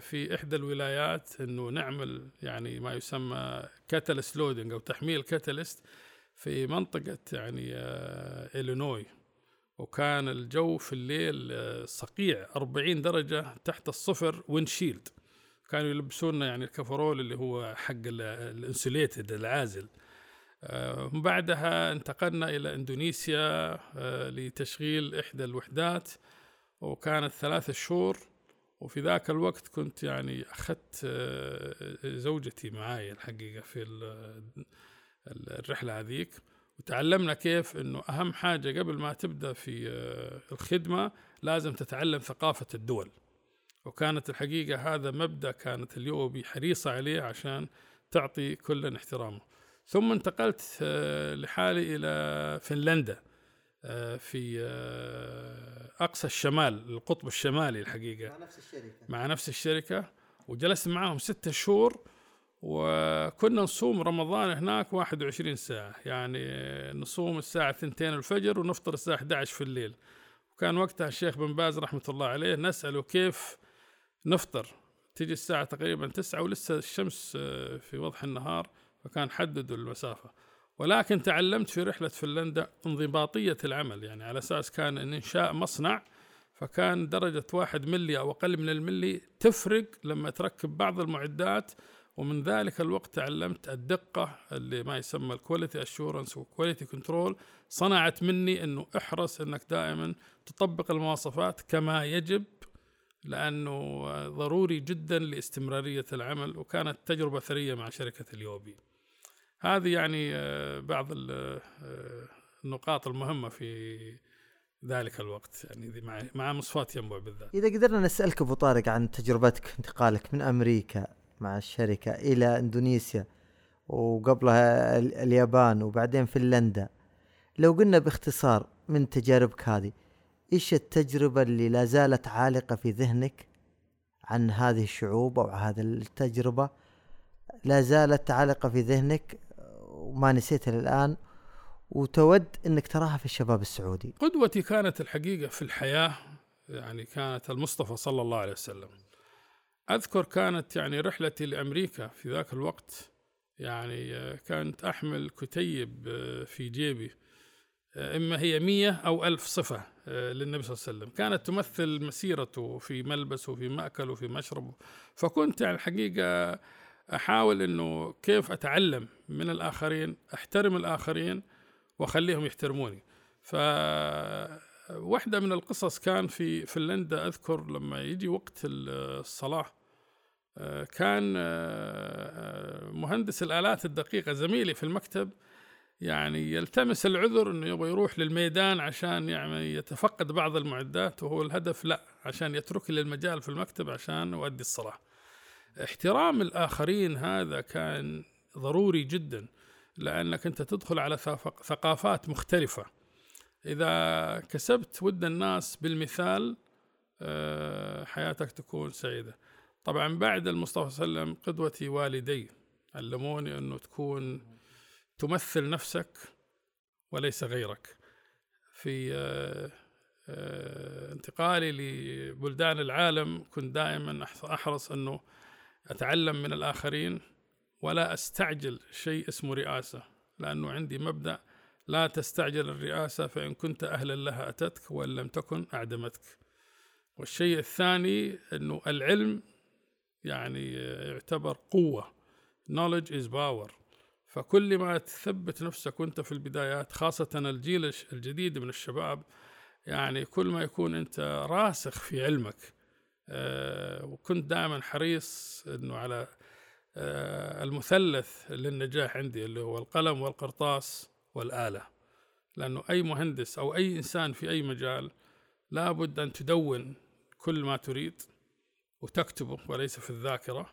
Speaker 3: في إحدى الولايات أنه نعمل يعني ما يسمى catalyst loading أو تحميل catalyst في منطقة يعني آه، إلينوي. وكان الجو في الليل آه، صقيع 40 درجة تحت الصفر و wind chill. كانوا يلبسونا يعني ال coverall اللي هو حق ال insulated العازل. آه، من بعدها انتقلنا إلى إندونيسيا لتشغيل إحدى الوحدات. وكانت ثلاث شهور. وفي ذاك الوقت كنت يعني أخذت زوجتي معاي الحقيقة في ال- ال- الرحلة هذيك. وتعلمنا كيف أنه أهم حاجة قبل ما تبدأ في آه، الخدمة لازم تتعلم ثقافة الدول. وكانت الحقيقة هذا مبدأ كانت اليوبي حريصة عليه عشان تعطي كل احترامه. ثم انتقلت آه، لحالي إلى فنلندا آه، في أقصى الشمال القطب الشمالي الحقيقة.
Speaker 2: نفس الشركة.
Speaker 3: مع نفس الشركة. وجلست معهم ستة شهور وكنا نصوم رمضان هناك 21 ساعة. يعني نصوم الساعة 2 الفجر ونفطر الساعة 11 في الليل. وكان وقتها الشيخ بن باز رحمة الله عليه نسأله كيف نفطر. تجي الساعة تقريبا 9 ولسه الشمس آه، في وضح النهار فكان حددوا المسافة. ولكن تعلمت في رحلة فنلندا انضباطية العمل. يعني على أساس كان إن إنشاء مصنع فكان درجة واحد ملي أو أقل من الملي تفرق لما تركب بعض المعدات ومن ذلك الوقت تعلمت الدقة اللي ما يسمى ال quality assurance وال quality control صنعت مني إنه احرص إنك دائما تطبق المواصفات كما يجب لأنه ضروري جدا لاستمرارية العمل وكانت تجربة ثرية مع شركة اليوبي. هذه يعني آه، بعض آه، النقاط المهمة في ذلك الوقت يعني مع مع مصفاة ينبع بالذات.
Speaker 2: إذا قدرنا نسألك أبو طارق عن تجربتك انتقالك من أمريكا مع الشركة إلى إندونيسيا وقبلها ال- اليابان وبعدين فنلندا. لو قلنا باختصار من تجاربك هذه إيش التجربة اللي لا زالت عالقة في ذهنك عن هذه الشعوب أو هذه التجربة؟ لا زالت عالقة في ذهنك وما نسيتها الان وتود إنك تراها في الشباب السعودي.
Speaker 3: قدوتي كانت الحقيقة في الحياة يعني كانت المصطفى صلى الله عليه وسلم. أذكر كانت يعني رحلتي لأمريكا في ذاك الوقت يعني آه، كانت أحمل كتيب آه، في جيبي آه، إما هي مية أو ألف صفة للنبي صلى الله عليه وسلم. كانت تمثل مسيرته في ملبسه في مأكله في مشربه. فكنت يعني الحقيقة أحاول إنه كيف أتعلم من الآخرين أحترم الآخرين وأخليهم يحترموني. ف واحدة من القصص كان في فنلندا أذكر لما يجي وقت الصلاة كان آه، آه، مهندس الآلات الدقيقة زميلي في المكتب يعني يلتمس العذر إنه يبغى يروح للميدان عشان يعني يتفقد بعض المعدات وهو الهدف لا عشان يترك لي المجال في المكتب عشان أؤدي الصلاة. احترام الآخرين هذا كان ضروري جدا لأنك أنت تدخل على ثقافات مختلفة. إذا كسبت ود الناس بالمثال آه، حياتك تكون سعيدة طبعا بعد المصطفى صلى الله عليه وسلم قدوتي والدي علموني أنه تكون تمثل نفسك وليس غيرك. في آه، آه، انتقالي لبلدان العالم كنت دائما أحرص أنه أتعلم من الآخرين ولا أستعجل شيء اسمه رئاسة لأنه عندي مبدأ لا تستعجل الرئاسة فإن كنت أهلا لها أتتك وإن لم تكن أعدمتك. والشيء الثاني أنه العلم يعني يعتبر قوة. Knowledge is power. فكل ما تثبت نفسك وانت في البدايات خاصة الجيل الجديد من الشباب يعني كل ما يكون انت راسخ في علمك آه وكنت دائما حريص إنه على آه المثلث للنجاح عندي اللي هو القلم والقرطاس والآلة. لأنه أي مهندس أو أي إنسان في أي مجال لابد أن تدون كل ما تريد. وتكتبه وليس في الذاكرة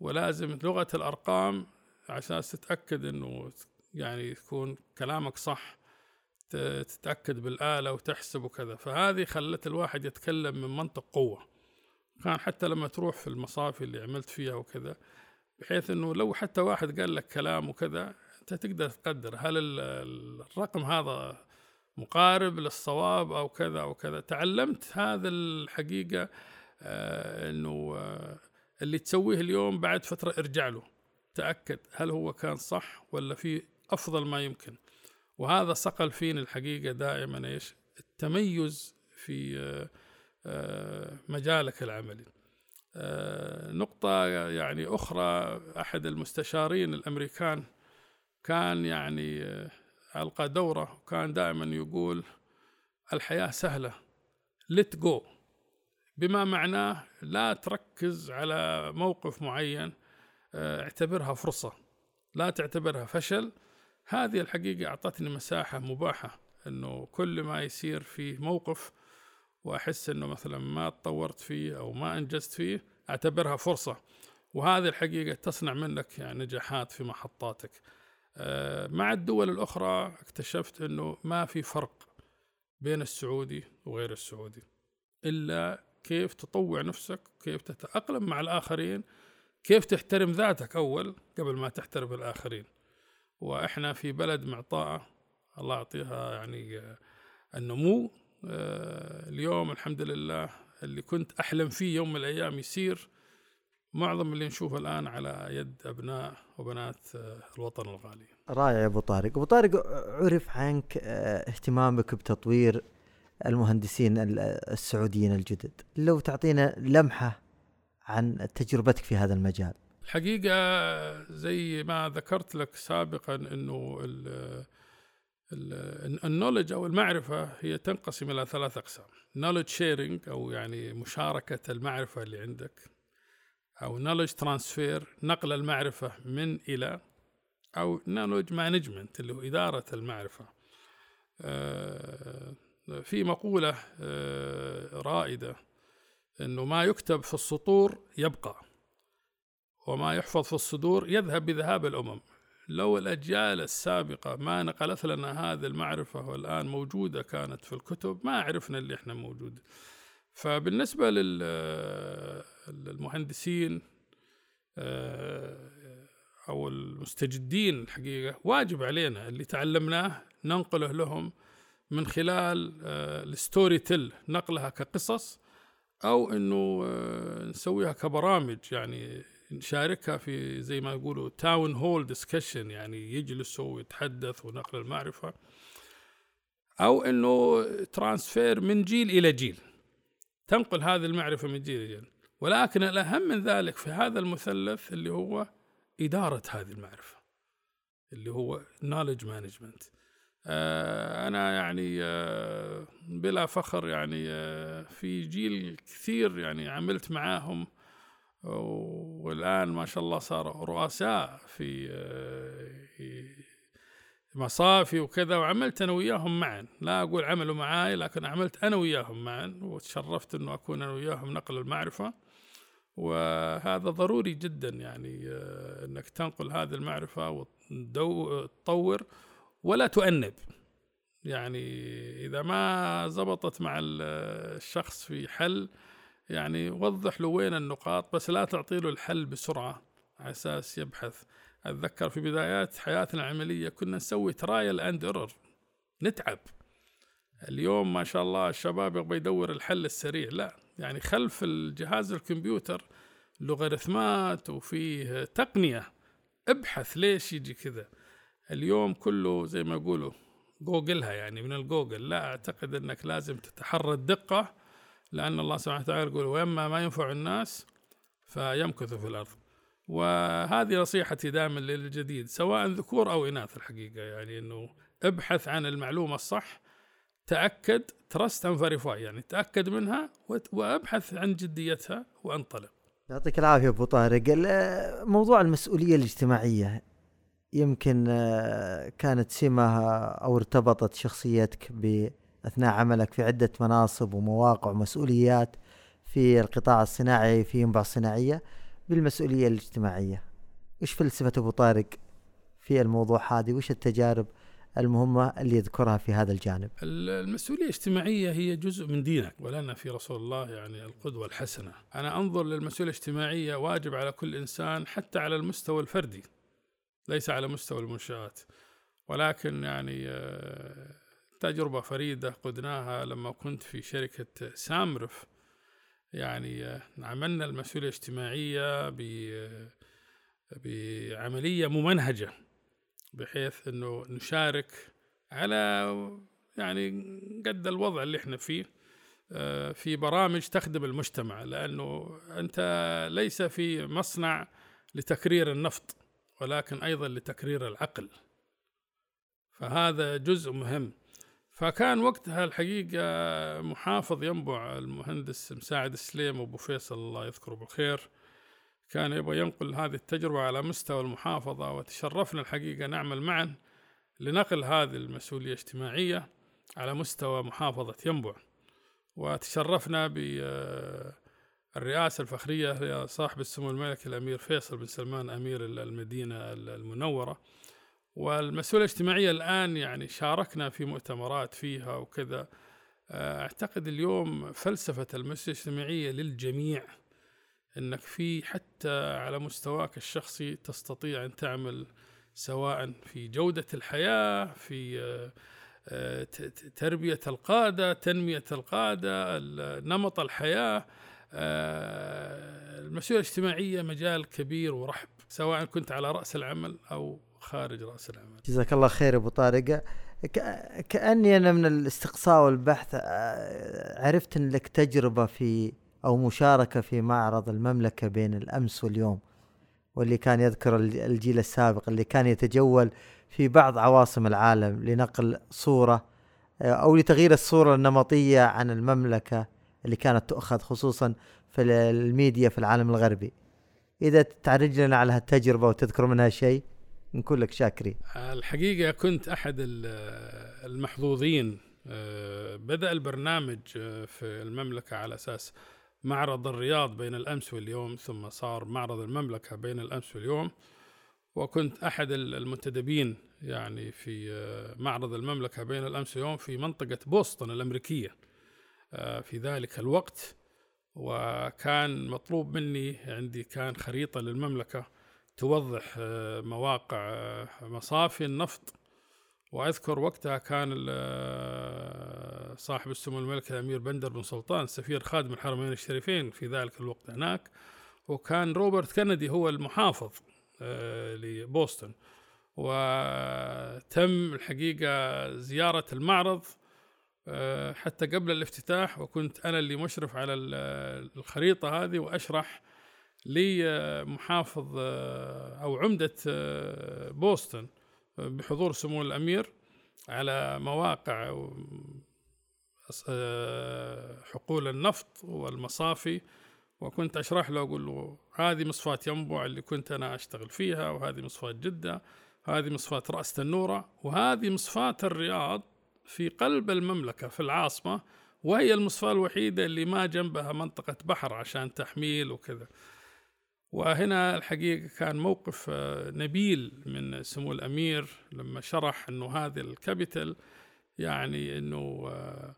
Speaker 3: ولازم لغة الأرقام عشان تتأكد أنه يعني يكون كلامك صح تتأكد بالآلة وتحسب وكذا. فهذه خلت الواحد يتكلم من منطق قوة. كان حتى لما تروح في المصافي اللي عملت فيها وكذا بحيث إنه لو حتى واحد قال لك كلام وكذا أنت تقدر تقدر هل الرقم هذا مقارب للصواب أو كذا أو كذا. تعلمت هذا الحقيقة آه إنه آه اللي تسويه اليوم بعد فترة ارجع له. تأكد هل هو كان صح ولا في أفضل ما يمكن. وهذا صقل فيني الحقيقة دائما إيش؟ التميز في آه آه مجالك العملي. آه، نقطة يعني أخرى أحد المستشارين الأمريكان كان يعني آه، ألقى دورة وكان دائما يقول الحياة سهلة let go. بما معناه لا تركز على موقف معين آه، اعتبرها فرصة لا تعتبرها فشل. هذه الحقيقة أعطتني مساحة مباحة أنه كل ما يصير في موقف وأحس أنه مثلا ما تطورت فيه أو ما أنجزت فيه أعتبرها فرصة. وهذه الحقيقة تصنع منك يعني نجاحات في محطاتك. آه، مع الدول الأخرى اكتشفت أنه ما في فرق بين السعودي وغير السعودي إلا كيف تطوع نفسك كيف تتأقلم مع الآخرين كيف تحترم ذاتك أول قبل ما تحترم الآخرين. وإحنا في بلد معطاءة الله يعطيها يعني آه، النمو آه، اليوم الحمد لله اللي كنت أحلم فيه يوم من الأيام يصير معظم اللي نشوفه الآن على يد أبناء وبنات آه، الوطن الغالي.
Speaker 2: رائع يا أبو طارق. أبو طارق عرف عنك اهتمامك بتطوير المهندسين السعوديين الجدد. لو تعطينا لمحة عن تجربتك في هذا المجال.
Speaker 3: الحقيقة زي ما ذكرت لك سابقا أنه النولج أو المعرفة هي تنقسم إلى ثلاث أقسام. knowledge sharing أو يعني مشاركة المعرفة اللي عندك أو knowledge transfer نقل المعرفة من إلى أو knowledge management اللي هو إدارة المعرفة. آه، في مقولة آه، رائدة أنه ما يكتب في السطور يبقى وما يحفظ في الصدور يذهب بذهاب الأمم. لو الأجيال السابقة ما نقلت لنا هذه المعرفة والآن موجودة كانت في الكتب ما عرفنا اللي إحنا موجود. فبالنسبة للمهندسين آه، أو المستجدين الحقيقة واجب علينا اللي تعلمناه ننقله لهم من خلال آه، الستوري تيل نقلها كقصص أو أنه آه، نسويها كبرامج يعني نشاركها في زي ما يقولوا town hall discussion يعني يجلسوا ويتحدث ونقل المعرفة. أو أنه transfer من جيل إلى جيل. تنقل هذه المعرفة من جيل إلى جيل. ولكن الأهم من ذلك في هذا المثلث اللي هو إدارة هذه المعرفة اللي هو knowledge management. أنا يعني آه بلا فخر يعني آه في جيل كثير يعني عملت معاهم والآن ما شاء الله صاروا رؤساء في آه، مصافي وكذا وعملت أنا وياهم معا. لا أقول عملوا معاي لكن عملت أنا وياهم معا وتشرفت أنه أكون أنا وياهم نقل المعرفة. وهذا ضروري جدا يعني آه، أنك تنقل هذه المعرفة وتطور ولا تؤنب. يعني إذا ما زبطت مع الشخص في حل يعني وضح له وين النقاط بس لا تعطي له الحل بسرعة على أساس يبحث. أتذكر في بدايات حياتنا العملية كنا نسوي trial and error نتعب. اليوم ما شاء الله الشباب يبغى يدور الحل السريع لا. يعني خلف الجهاز الكمبيوتر لوغاريتمات وفيه تقنية ابحث ليش يجي كذا. اليوم كله زي ما يقولوا. جوجلها يعني من الجوجل. لا أعتقد أنك لازم تتحرى الدقة لأن الله سبحانه وتعالى يقول وإما ما ينفع الناس فيمكث في الأرض. وهذه نصيحتي دائما للجديد سواء ذكور أو إناث الحقيقة. يعني أنه ابحث عن المعلومة الصح تأكد trust and verify يعني تأكد منها وابحث عن جديتها وانطلق.
Speaker 2: يعطيك العافية أبو طارق. موضوع المسؤولية الاجتماعية يمكن آه، كانت سمة أو ارتبطت شخصيتك أثناء عملك في عدة مناصب ومواقع ومسؤوليات في القطاع الصناعي في ينبع الصناعية بالمسؤولية الاجتماعية. وش فلسفة أبو طارق في الموضوع هذه؟ وش التجارب المهمة اللي يذكرها في هذا الجانب؟
Speaker 3: المسؤولية الاجتماعية هي جزء من دينك ولنا في رسول الله يعني القدوة الحسنة. أنا أنظر للمسؤولية الاجتماعية واجب على كل إنسان حتى على المستوى الفردي. ليس على مستوى المنشآت. ولكن يعني آه، تجربة فريدة قدناها لما كنت في شركة سامرف. يعني آه، عملنا المسؤولية الاجتماعية بعملية ممنهجة بحيث إنه نشارك على يعني قد الوضع اللي إحنا فيه آه، في برامج تخدم المجتمع. لأنه أنت ليس في مصنع لتكرير النفط. ولكن أيضا لتكرير العقل. فهذا جزء مهم. فكان وقتها الحقيقة محافظ ينبع المهندس مساعد السليم أبو فيصل الله يذكره بالخير كان يبغى ينقل هذه التجربة على مستوى المحافظة وتشرفنا الحقيقة نعمل معا لنقل هذه المسؤولية الاجتماعية على مستوى محافظة ينبع. وتشرفنا بالرئاسة الفخرية لصاحب السمو الملكي الأمير فيصل بن سلمان أمير المدينة المنورة. والمسؤولية الاجتماعية الآن يعني شاركنا في مؤتمرات فيها وكذا. آه، أعتقد اليوم فلسفة المسؤولية الاجتماعية للجميع أنك في حتى على مستواك الشخصي تستطيع أن تعمل سواء في جودة الحياة في آه، آه، تربية القادة تنمية القادة نمط الحياة. المسؤولية الاجتماعية مجال كبير ورحب سواء كنت على رأس العمل أو خارج رأس العمل.
Speaker 2: جزاك الله خير أبو طارق. كأني أنا من الاستقصاء والبحث آه، عرفت ان لك تجربة في أو مشاركة في معرض المملكة بين الأمس واليوم واللي كان يذكر الجيل السابق اللي كان يتجول في بعض عواصم العالم لنقل صورة آه، أو لتغيير الصورة النمطية عن المملكة. اللي كانت تؤخذ خصوصا في الميديا في العالم الغربي. إذا تعرج لنا على هالتجربة وتذكر منها شيء نكون لك شاكرين.
Speaker 3: الحقيقة كنت أحد المحظوظين آه، بدأ البرنامج آه، في المملكة على أساس معرض الرياض بين الأمس واليوم ثم صار معرض المملكة بين الأمس واليوم. وكنت أحد المنتدبين يعني في آه، معرض المملكة بين الأمس واليوم في منطقة بوسطن الأمريكية. آه، في ذلك الوقت وكان مطلوب مني عندي كان خريطة للمملكة توضح آه، مواقع آه، مصافي النفط. وأذكر وقتها كان صاحب السمو الملك الأمير بندر بن سلطان سفير خادم الحرمين الشريفين في ذلك الوقت هناك. وكان روبرت كندي هو المحافظ لبوسطن. وتم الحقيقة زيارة المعرض آه، حتى قبل الافتتاح وكنت أنا اللي مشرف على الخريطة هذه وأشرح لمحافظ آه، أو عمدة آه، بوسطن بحضور سمو الأمير على مواقع حقول النفط والمصافي. وكنت أشرح له أقول له هذه مصفاة ينبع اللي كنت أنا أشتغل فيها وهذه مصفاة جدة هذه مصفاة رأس تنورة وهذه مصفاة الرياض. في قلب المملكة في العاصمة وهي المصفاة الوحيدة اللي ما جنبها منطقة بحر عشان تحميل وكذا. وهنا الحقيقة كان موقف آه، نبيل من سمو الأمير لما شرح أنه هذه الكابيتال يعني أنه آه،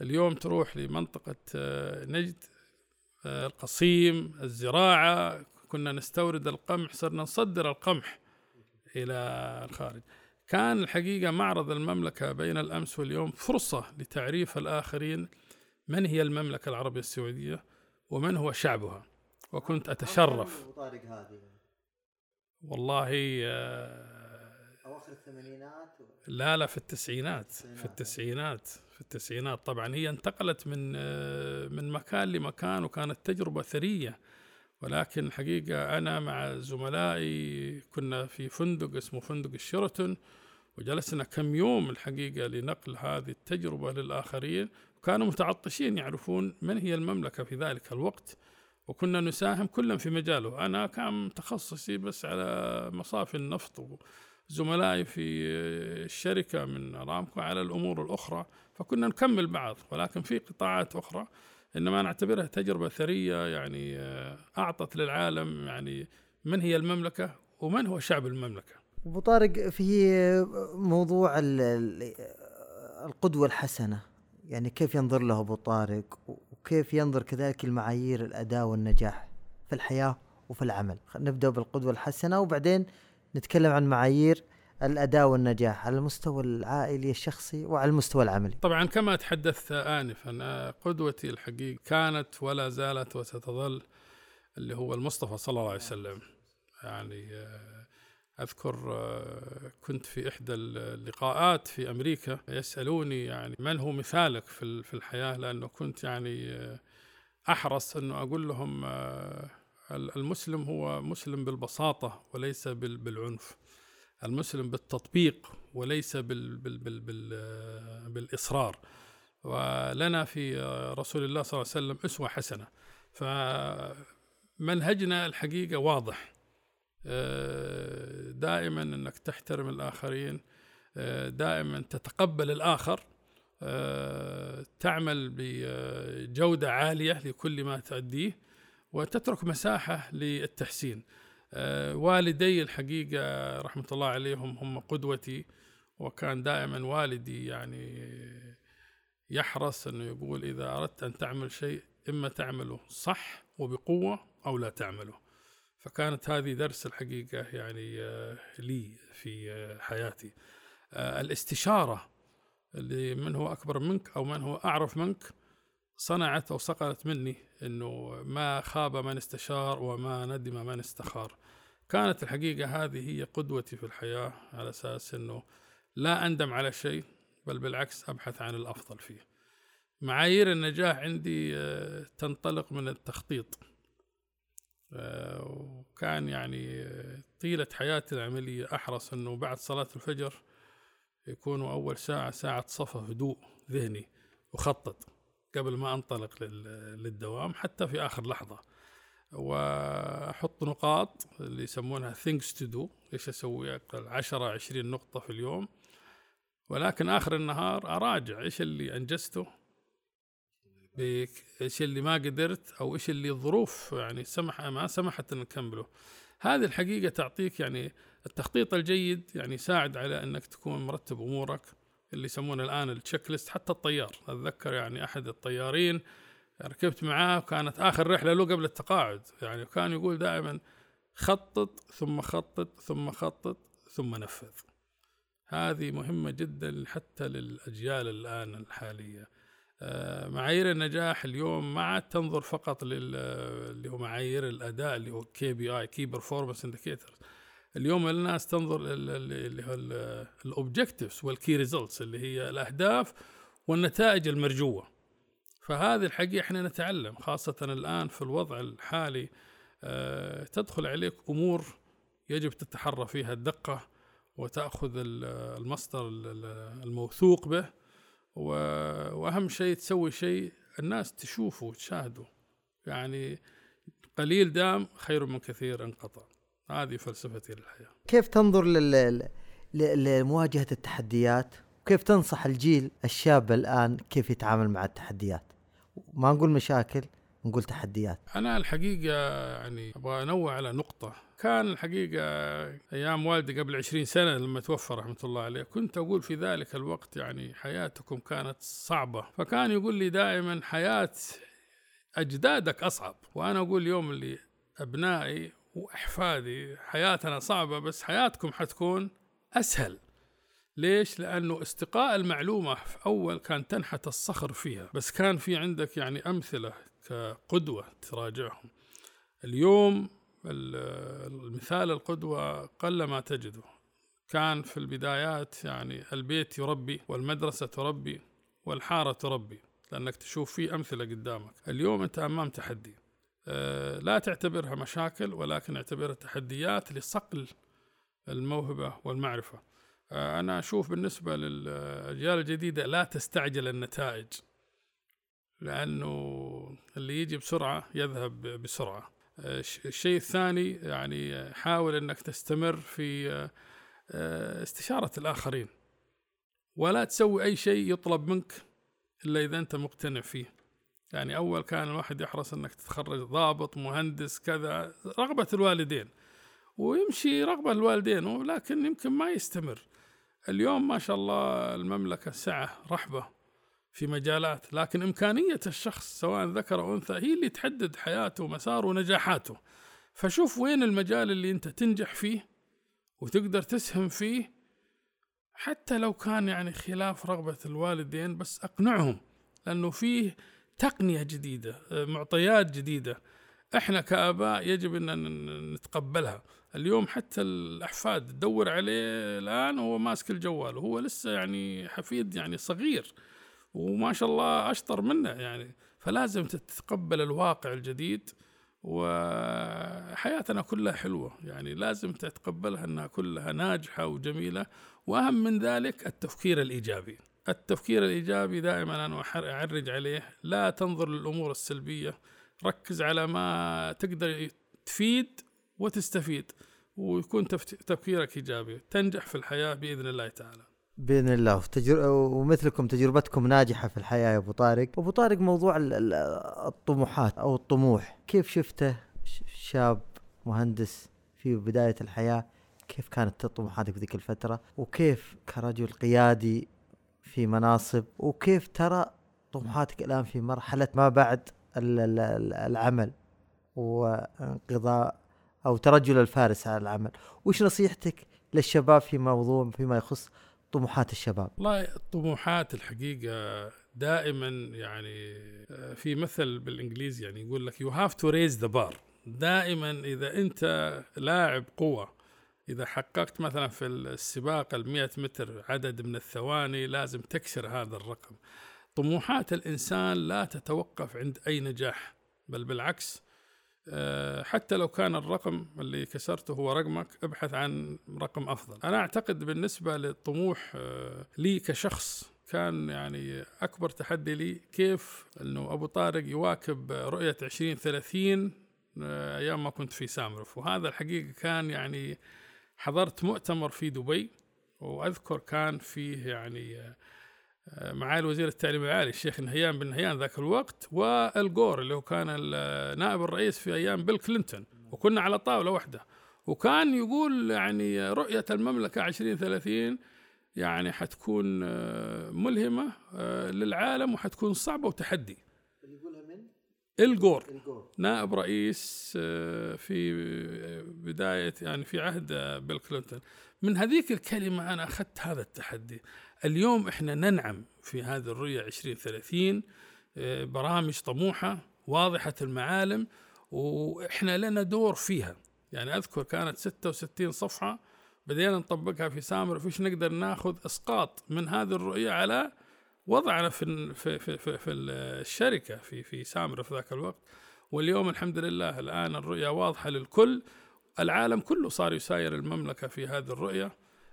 Speaker 3: اليوم تروح لمنطقة آه، نجد القصيم الزراعة. كنا نستورد القمح صرنا نصدر القمح إلى الخارج. كان الحقيقة معرض المملكة بين الأمس واليوم فرصة لتعريف الآخرين من هي المملكة العربية السعودية ومن هو شعبها. وكنت أتشرف. والله
Speaker 2: آه، أواخر الثمانينات
Speaker 3: لا لا في التسعينات في التسعينات في التسعينات طبعا. هي انتقلت من آه، من مكان لمكان وكانت تجربة ثرية. ولكن الحقيقة أنا مع زملائي كنا في فندق اسمه فندق الشيراتون وجلسنا كم يوم الحقيقة لنقل هذه التجربة للآخرين وكانوا متعطشين يعرفون من هي المملكة في ذلك الوقت وكنا نساهم كلا في مجاله. أنا كان تخصصي بس على مصافي النفط وزملائي في الشركة من أرامكو على الأمور الأخرى فكنا نكمل بعض ولكن في قطاعات أخرى. إنما نعتبرها تجربة ثرية يعني آه، أعطت للعالم يعني من هي المملكة ومن هو شعب المملكة.
Speaker 2: أبو طارق في موضوع القدوة الحسنة يعني كيف ينظر له أبو طارق وكيف ينظر كذلك المعايير الأداء والنجاح في الحياة وفي العمل نبدأ بالقدوة الحسنة وبعدين نتكلم عن معايير الأداء والنجاح على المستوى العائلي الشخصي وعلى المستوى العملي.
Speaker 3: طبعا كما تحدثت انفا قدوتي الحقيقة كانت ولا زالت وستظل اللي هو المصطفى صلى الله عليه وسلم. يعني آه، أذكر آه، كنت في إحدى اللقاءات في أمريكا يسألوني يعني من هو مثالك في في الحياة لأنه كنت يعني آه، أحرص إنه أقول لهم المسلم هو مسلم بالبساطة وليس بالعنف. المسلم بالتطبيق وليس بال بال بال بال بالإصرار. ولنا في رسول الله صلى الله عليه وسلم أسوة حسنة. فمنهجنا الحقيقة واضح. دائما أنك تحترم الآخرين. دائما تتقبل الآخر. تعمل بجودة عالية لكل ما تؤديه. وتترك مساحة للتحسين. آه، والدي الحقيقة رحمة الله عليهم هم قدوتي وكان دائما والدي يعني يحرص أنه يقول إذا أردت أن تعمل شيء إما تعمله صح وبقوة أو لا تعمله. فكانت هذه درس الحقيقة يعني آه، لي في آه، حياتي. الاستشارة اللي من هو أكبر منك أو من هو أعرف منك صنعت أو صقلت مني أنه ما خاب من استشار وما ندم من استخار. كانت الحقيقة هذه هي قدوتي في الحياة على أساس أنه لا أندم على شيء بل بالعكس أبحث عن الأفضل فيه. معايير النجاح عندي آه، تنطلق من التخطيط. آه، وكان يعني آه، طيلة حياتي العملية أحرص أنه بعد صلاة الفجر يكون أول ساعة ساعة صفا هدوء ذهني وخطط قبل ما أنطلق للدوام حتى في آخر لحظة. وأحط نقاط اللي يسمونها things to do إيش أسوي؟ 10 20 نقطة في اليوم. ولكن آخر النهار أراجع إيش اللي أنجزته إيش اللي ما قدرت أو إيش اللي الظروف يعني سمح ما سمحت ان نكمله هذه الحقيقة تعطيك يعني التخطيط الجيد يعني يساعد على إنك تكون مرتب أمورك. اللي يسمونه الآن التشيك ليست حتى الطيار. أتذكر يعني أحد الطيارين ركبت معاه كانت آخر رحلة له قبل التقاعد. يعني كان يقول دائما خطط ثم خطط ثم خطط ثم نفذ. هذه مهمة جدا حتى للأجيال الآن الحالية. آه، معايير النجاح اليوم ما عاد تنظر فقط لل اللي هو معايير الأداء اللي هو KPI key performance indicator اليوم الناس تنظر اللي هو ال objectives وال key results اللي هي الأهداف والنتائج المرجوة. فهذه الحقيقة إحنا نتعلم خاصة الآن في الوضع الحالي أه تدخل عليك أمور يجب تتحرى فيها الدقة وتأخذ المصدر الموثوق به. وأهم شيء تسوي شيء الناس تشوفه وتشاهده. يعني قليل دام خير من كثير انقطع. هذه فلسفتي للحياه
Speaker 2: كيف تنظر لل... لمواجهة التحديات؟ وكيف تنصح الجيل الشاب الآن كيف يتعامل مع التحديات؟ ما نقول مشاكل نقول تحديات.
Speaker 3: أنا الحقيقة يعني أبغى أنوه على نقطة. كان الحقيقة أيام والدي قبل عشرين سنة لما توفى رحمة الله عليه كنت أقول في ذلك الوقت يعني حياتكم كانت صعبة. فكان يقول لي دائما حياة أجدادك أصعب. وأنا أقول اليوم اللي أبنائي وإحفادي. حياتنا صعبة بس حياتكم حتكون أسهل. ليش؟ لأنه استقاء المعلومة في أول كان تنحت الصخر فيها. بس كان في عندك يعني أمثلة كقدوة تراجعهم. اليوم المثال القدوة قل ما تجده. كان في البدايات يعني البيت يربي والمدرسة تربي والحارة تربي لأنك تشوف في أمثلة قدامك. اليوم أنت أمام تحدي. لا تعتبرها مشاكل ولكن اعتبرها تحديات لصقل الموهبة والمعرفة. آه، أنا أشوف بالنسبة للأجيال الجديدة لا تستعجل النتائج لأنه اللي يجي بسرعة يذهب بسرعة. آه، الشيء الثاني يعني حاول أنك تستمر في آه، استشارة الآخرين ولا تسوي أي شيء يطلب منك إلا إذا أنت مقتنع فيه. يعني أول كان الواحد يحرص أنك تتخرج ضابط مهندس كذا رغبة الوالدين. ويمشي رغبة الوالدين ولكن يمكن ما يستمر. اليوم ما شاء الله المملكة سعة رحبة في مجالات لكن إمكانية الشخص سواء ذكر أو أنثى هي اللي تحدد حياته ومساره ونجاحاته. فشوف وين المجال اللي أنت تنجح فيه وتقدر تسهم فيه حتى لو كان يعني خلاف رغبة الوالدين بس أقنعهم لأنه فيه تقنية جديدة معطيات جديدة. إحنا كآباء يجب أن نتقبلها. اليوم حتى الأحفاد تدور عليه الآن وهو ماسك الجوال وهو لسه يعني حفيد يعني صغير وما شاء الله أشطر منه يعني. فلازم تتقبل الواقع الجديد وحياتنا كلها حلوة يعني. لازم تتقبلها أنها كلها ناجحة وجميلة وأهم من ذلك التفكير الإيجابي. التفكير الإيجابي دائما أنا أعرج عليه. لا تنظر للأمور السلبية. ركز على ما تقدر تفيد وتستفيد ويكون تفكيرك إيجابي. تنجح في الحياة بإذن الله تعالى.
Speaker 2: بإذن الله. وتجر... ومثلكم تجربتكم ناجحة في الحياة يا أبو طارق. أبو طارق موضوع الطموحات أو الطموح. كيف شفته شاب مهندس في بداية الحياة؟ كيف كانت طموحاتك في ذيك الفترة؟ وكيف كرجل قيادي في مناصب وكيف ترى طموحاتك الآن في مرحلة ما بعد العمل وانقضاء أو ترجل الفارس على العمل؟ وش نصيحتك للشباب في موضوع فيما يخص طموحات الشباب؟
Speaker 3: والله الطموحات الحقيقة دائما يعني آه، في مثل بالإنجليزي يعني يقول لك you have to raise the bar دائما إذا أنت لاعب قوة إذا حققت مثلا في السباق ال متر عدد من الثواني لازم تكسر هذا الرقم. طموحات الإنسان لا تتوقف عند أي نجاح بل بالعكس آه، حتى لو كان الرقم اللي كسرته هو رقمك ابحث عن رقم أفضل. أنا أعتقد بالنسبة للطموح آه، لي كشخص كان يعني أكبر تحدي لي كيف إنه أبو طارق يواكب رؤية 2030 آه، أيام ما كنت في سامرف وهذا الحقيقة كان يعني حضرت مؤتمر في دبي وأذكر كان فيه يعني معالي وزير التعليم العالي الشيخ نهيان بن نهيان ذاك الوقت والجور اللي هو كان نائب الرئيس في أيام بيل كلينتون. وكنا على طاولة واحدة. وكان يقول يعني رؤية المملكة 2030 يعني حتكون آه، ملهمة آه، للعالم وحتكون صعبة وتحدي. الجور. نائب رئيس آه، في بداية يعني في عهد بيل كلينتون. من هذيك الكلمة أنا أخذت هذا التحدي. اليوم إحنا ننعم في هذه الرؤية 2030 آه، برامج طموحة واضحة المعالم وإحنا لنا دور فيها. يعني أذكر كانت 66 صفحة بدينا نطبقها في سامر. فيش نقدر ناخذ إسقاط من هذه الرؤية على وضعنا في في في, في, في الشركة في في سامر في ذاك الوقت. واليوم الحمد لله الآن الرؤية واضحة للكل. العالم كله صار يساير المملكة في هذه الرؤية.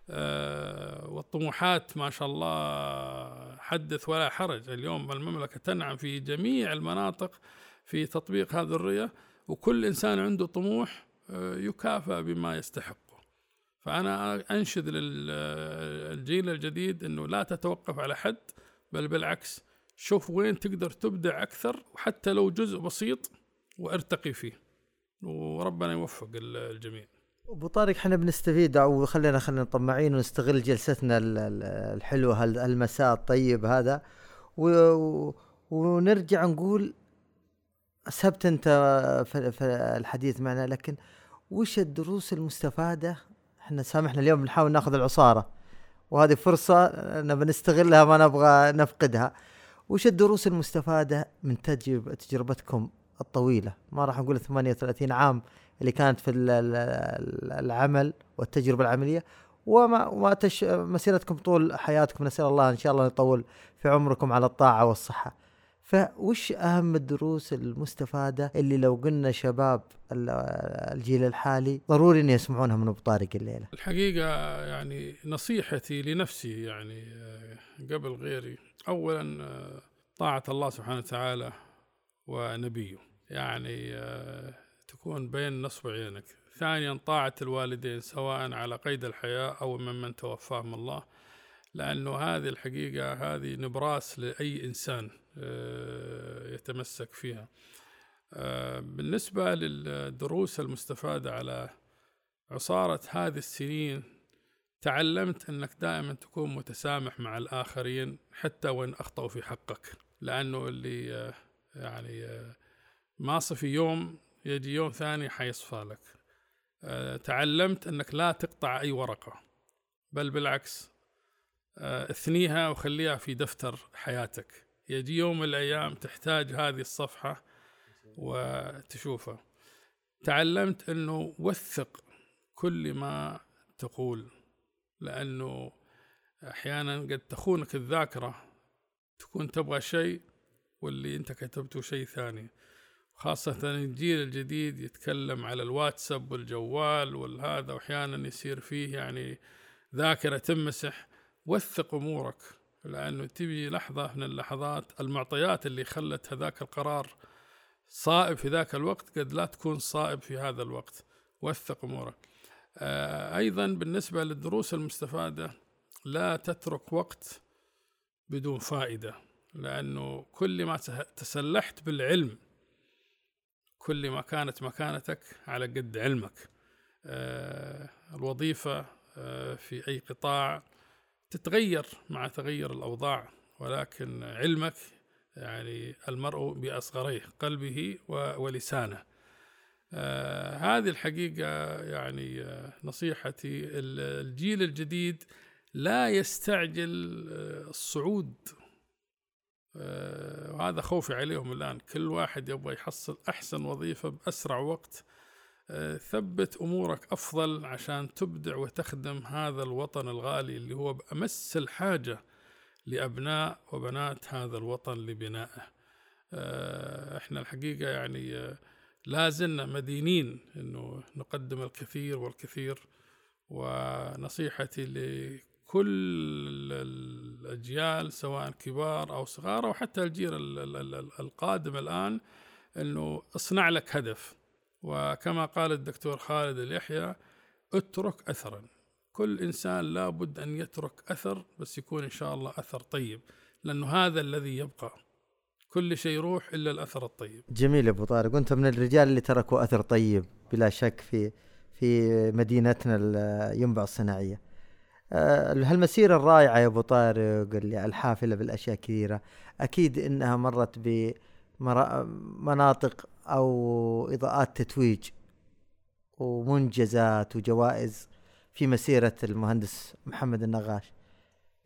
Speaker 3: آه والطموحات ما شاء الله حدث ولا حرج. اليوم المملكة تنعم في جميع المناطق في تطبيق هذه الرؤية وكل إنسان عنده طموح آه يكافئ بما يستحق فأنا أنشد للجيل الجديد أنه لا تتوقف على حد. بل بالعكس شوف وين تقدر تبدع أكثر وحتى لو جزء بسيط وارتقي فيه. وربنا يوفق الجميع.
Speaker 2: أبو طارق إحنا بنستفيد أو خلينا خلينا طماعين ونستغل جلستنا الحلوة المساء الطيب هذا. و... ونرجع نقول سبت أنت في الحديث معنا لكن وش الدروس المستفادة؟ إحنا سامحنا اليوم بنحاول ناخذ العصارة. وهذه نبى نستغلها ما نبغى نفقدها. وش الدروس المستفادة من تجربة تجربتكم الطويلة؟ ما راح نقول 38 عام اللي كانت في العمل والتجربة العملية. وما وما تش مسيرتكم طول حياتكم. نسأل الله إن شاء الله يطول في عمركم على الطاعة والصحة. فوش أهم الدروس المستفادة اللي لو قلنا شباب الجيل الحالي ضروري ان يسمعونها من أبو طارق الليلة؟
Speaker 3: الحقيقة يعني نصيحتي لنفسي يعني آه، قبل غيري اولا آه، طاعة الله سبحانه وتعالى ونبيه. يعني آه، تكون بين نصب عينك. ثانيا طاعة الوالدين سواء على قيد الحياة أو ممن توفاهم الله. لأنه هذه الحقيقة هذه نبراس لأي إنسان. آه، يتمسك فيها. آه، بالنسبة للدروس المستفادة على عصارة هذه السنين تعلمت أنك دائما تكون متسامح مع الآخرين حتى وإن أخطأوا في حقك. لأنه اللي آه، يعني ما صفي يوم يجي يوم ثاني حيصفى لك. تعلمت أنك لا تقطع أي ورقة بل بالعكس اثنيها وخليها في دفتر حياتك. يجي يوم من الأيام تحتاج هذه الصفحة وتشوفها. تعلمت أنه وثق كل ما تقول لأنه أحيانا قد تخونك الذاكرة تكون تبغى شيء واللي أنت كتبته شيء ثاني. خاصة الجيل الجديد يتكلم على الواتساب والجوال والهذا وأحيانا يصير فيه يعني ذاكرة تمسح. وثق أمورك. لأنه تبي لحظة من اللحظات المعطيات اللي خلت هذاك القرار صائب في ذاك الوقت قد لا تكون صائب في هذا الوقت. وثق أمورك. آه أيضا بالنسبة للدروس المستفادة لا تترك وقت بدون فائدة لأنه كل ما تسلحت بالعلم كل ما كانت مكانتك على قد علمك. آه الوظيفة آه في أي قطاع تتغير مع تغير الأوضاع ولكن علمك يعني المرء بأصغريه قلبه ولسانه. آه هذه الحقيقة يعني آه نصيحتي. الجيل الجديد لا يستعجل آه الصعود. آه وهذا خوفي عليهم الآن. كل واحد يبغى يحصل أحسن وظيفة بأسرع وقت. ثبت أمورك أفضل عشان تبدع وتخدم هذا الوطن الغالي اللي هو بأمس الحاجة لأبناء وبنات هذا الوطن لبنائه. آه، إحنا الحقيقة يعني آه، لا زلنا مدينين إنه نقدم الكثير والكثير ونصيحتي لكل الأجيال سواء كبار أو صغار أو حتى الجيل القادم الآن إنه اصنع لك هدف وكما قال الدكتور خالد اليحيى اترك أثرا. كل إنسان لابد أن يترك أثر بس يكون إن شاء الله أثر طيب لأنه هذا الذي يبقى. كل شيء يروح إلا الأثر الطيب.
Speaker 2: جميل أبو طارق. وأنت من الرجال اللي تركوا أثر طيب بلا شك في في مدينتنا ينبع الصناعية. آه، هالمسيرة الرائعة يا أبو طارق اللي الحافلة بالأشياء كثيرة أكيد إنها مرت بمناطق أو إضاءات تتويج ومنجزات وجوائز في مسيرة المهندس محمد النغاش.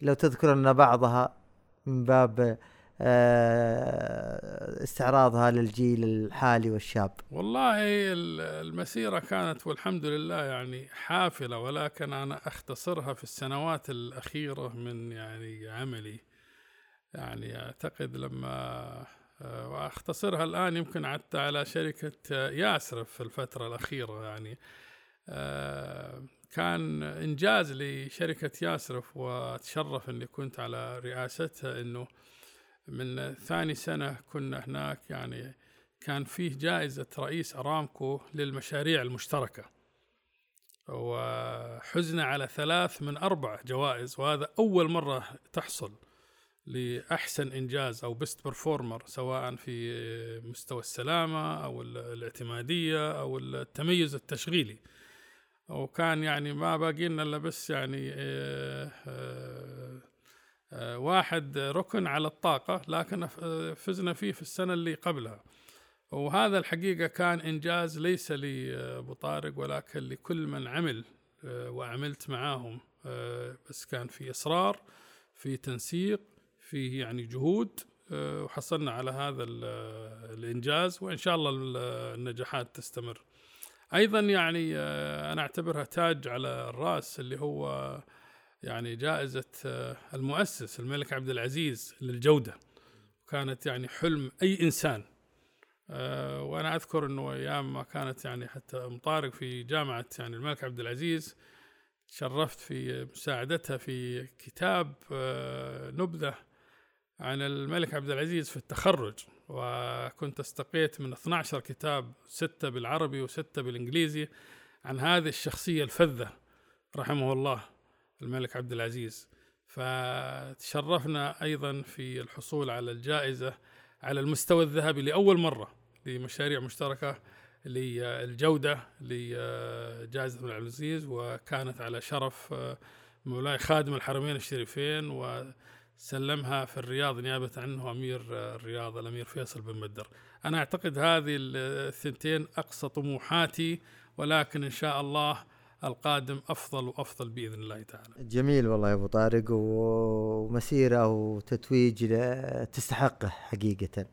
Speaker 2: لو تذكر لنا بعضها من باب آه، استعراضها للجيل الحالي والشاب.
Speaker 3: والله المسيرة كانت والحمد لله يعني حافلة ولكن أنا أختصرها في السنوات الأخيرة من يعني عملي. يعني أعتقد لما آه، وأختصرها الآن يمكن حتى على شركة ياسرف في الفترة الأخيرة يعني. آه، كان إنجاز لشركة ياسرف وأتشرف أني كنت على رئاستها أنه من ثاني سنة كنا هناك يعني كان فيه جائزة رئيس أرامكو للمشاريع المشتركة. وحزنا على ثلاث من أربع جوائز وهذا أول مرة تحصل. لأحسن إنجاز أو best performer سواء في مستوى السلامة أو الاعتمادية أو التميز التشغيلي. وكان يعني ما باقي لنا إلا بس يعني آه، آه، آه، واحد ركن على الطاقة لكن فزنا فيه في السنة اللي قبلها. وهذا الحقيقة كان إنجاز ليس لي أبو طارق ولكن لكل من عمل وعملت معاهم بس كان في إصرار في تنسيق في يعني جهود وحصلنا على هذا الإنجاز وإن شاء الله النجاحات تستمر. أيضا يعني آه، أنا أعتبرها تاج على الرأس اللي هو يعني جائزة آه، المؤسس الملك عبد العزيز للجودة. كانت يعني حلم أي إنسان. آه، وأنا أذكر إنه أيام ما كانت يعني حتى مطارق في جامعة يعني الملك عبد العزيز شرفت في مساعدتها في كتاب نبذة عن الملك عبد العزيز في التخرج وكنت استقيت من 12 كتاب ستة بالعربي وستة بالإنجليزي عن هذه الشخصية الفذة رحمه الله الملك عبد العزيز. فتشرفنا أيضا في الحصول على الجائزة على المستوى الذهبي لأول مرة لمشاريع مشتركة للجودة لجائزة الملك عبد العزيز وكانت على شرف مولاي خادم الحرمين الشريفين و سلمها في الرياض نيابة عنه أمير الرياض الأمير فيصل بن مدر أنا أعتقد هذه الثنتين أقصى طموحاتي ولكن إن شاء الله القادم أفضل وأفضل بإذن الله تعالى.
Speaker 2: جميل والله يا أبو طارق ومسيرة وتتويج تستحقه حقيقة.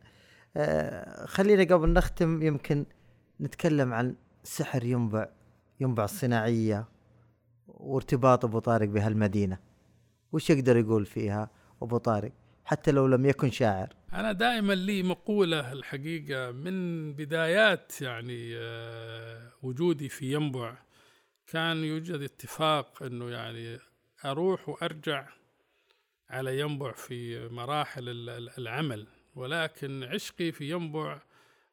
Speaker 2: آه، خلينا قبل نختم يمكن نتكلم عن سحر ينبع ينبع الصناعية وارتباط أبو طارق بهالمدينة. وش يقدر يقول فيها؟ أبو طارق حتى لو لم يكن شاعر.
Speaker 3: أنا دائما لي مقولة الحقيقة من بدايات يعني آه، وجودي في ينبع كان يوجد اتفاق إنه يعني أروح وأرجع على ينبع في مراحل العمل ولكن عشقي في ينبع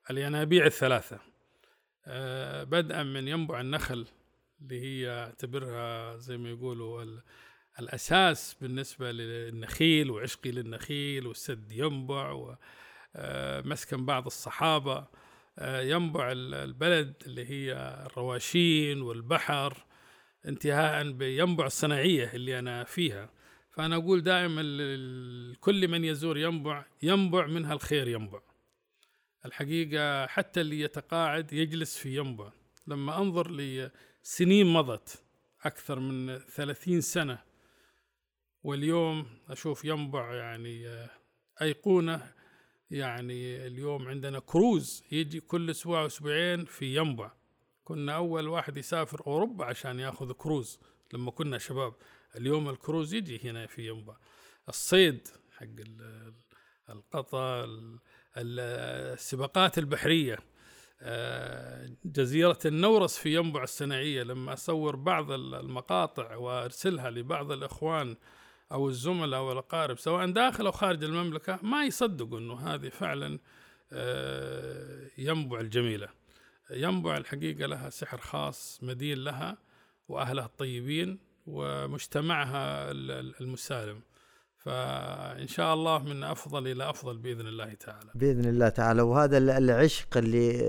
Speaker 3: الينابيع الثلاثة. آه، بدءا من ينبع النخل اللي هي أعتبرها زي ما يقولوا الأساس بالنسبة للنخيل وعشقي للنخيل والسد ينبع ومسكن آه، بعض الصحابة آه، ينبع البلد اللي هي الرواشين والبحر انتهاء بينبع الصناعية اللي أنا فيها. فأنا أقول دائما كل من يزور ينبع ينبع منها الخير ينبع. الحقيقة حتى اللي يتقاعد يجلس في ينبع. لما أنظر لسنين مضت أكثر من ثلاثين سنة واليوم أشوف ينبع يعني آه، أيقونة. يعني اليوم عندنا كروز يجي كل أسبوع أسبوعين في ينبع. كنا أول واحد يسافر أوروبا عشان يأخذ كروز لما كنا شباب. اليوم الكروز يجي هنا في ينبع. الصيد حق القطا السباقات البحرية. آه، جزيرة النورس في ينبع الصناعية. لما أصور بعض المقاطع وأرسلها لبعض الإخوان أو الزملاء أو الأقارب سواء داخل أو خارج المملكة ما يصدقوا إنه هذه فعلا آه، ينبع الجميلة. ينبع الحقيقة لها سحر خاص مدين لها وأهلها الطيبين ومجتمعها المسالم. فإن شاء الله من أفضل إلى أفضل بإذن الله تعالى.
Speaker 2: بإذن الله تعالى. وهذا العشق اللي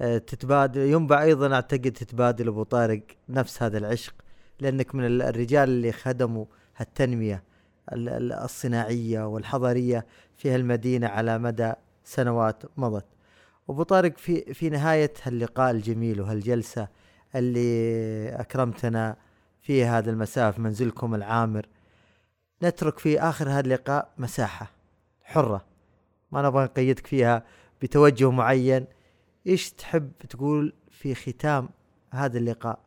Speaker 2: آه، تتبادل ينبع أيضا أعتقد تتبادل أبو طارق نفس هذا العشق لأنك من الرجال اللي خدموا التنمية الصناعية والحضارية في هالمدينة على مدى سنوات مضت. أبو طارق في في نهاية هاللقاء الجميل وهالجلسة اللي أكرمتنا في هذا المساء في منزلكم العامر نترك في آخر هذا اللقاء مساحة حرة. ما نبغى نقيدك فيها بتوجه معين. إيش تحب تقول في ختام هذا اللقاء؟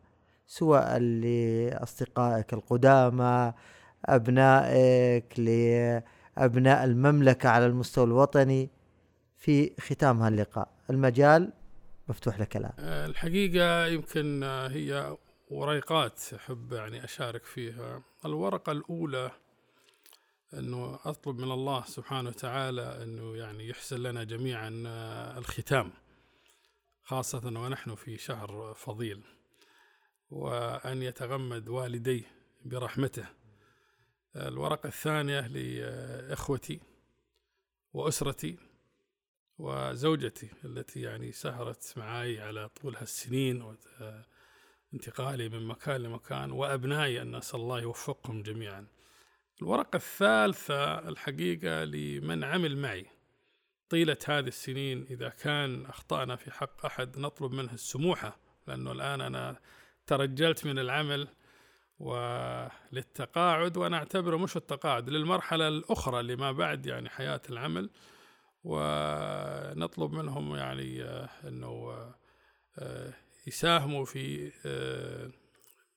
Speaker 2: سواء لأصدقائك القدامى أبنائك لأبناء المملكة على المستوى الوطني في ختام هاللقاء. المجال مفتوح لك الآن.
Speaker 3: آه، الحقيقة يمكن هي وريقات أحب يعني أشارك فيها. الورقة الأولى أنه أطلب من الله سبحانه وتعالى أنه يعني يحسن لنا جميعا آه، الختام خاصة ونحن في شهر فضيل وأن يتغمد والدي برحمته. الورقة الثانية لإخوتي وأسرتي وزوجتي التي يعني سهرت معي على طول هالسنين انتقالي من مكان لمكان وأبنائي أن نسأل الله يوفقهم جميعا. الورقة الثالثة الحقيقة لمن عمل معي. طيلة هذه السنين إذا كان أخطأنا في حق أحد نطلب منه السموحة لأنه الآن أنا ترجلت من العمل وللتقاعد وأنا أعتبره مش التقاعد للمرحلة الأخرى اللي ما بعد يعني حياة العمل ونطلب منهم يعني آه، أنه آه، يساهموا في آه،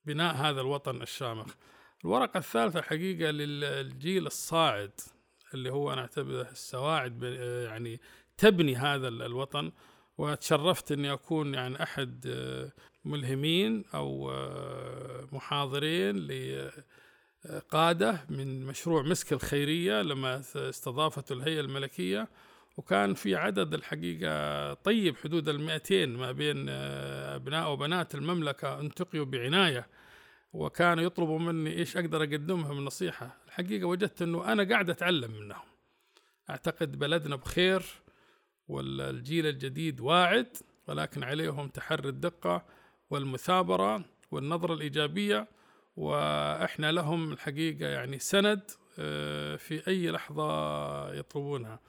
Speaker 3: بناء هذا الوطن الشامخ. الورقة الثالثة حقيقة للجيل الصاعد اللي هو أنا أعتبره السواعد يعني تبني هذا الوطن. وتشرفت أني أكون يعني أحد ملهمين أو محاضرين لقادة من مشروع مسك الخيرية لما استضافته الهيئة الملكية. وكان في عدد الحقيقة طيب حدود المئتين ما بين أبناء وبنات المملكة انتقيوا بعناية. وكانوا يطلبوا مني إيش أقدر اقدمها من نصيحة. الحقيقة وجدت إنه أنا قاعد أتعلم منهم. أعتقد بلدنا بخير والجيل الجديد واعد ولكن عليهم تحري الدقة. والمثابرة والنظرة الإيجابية وإحنا لهم الحقيقة يعني سند آه، في أي لحظة يطلبونها.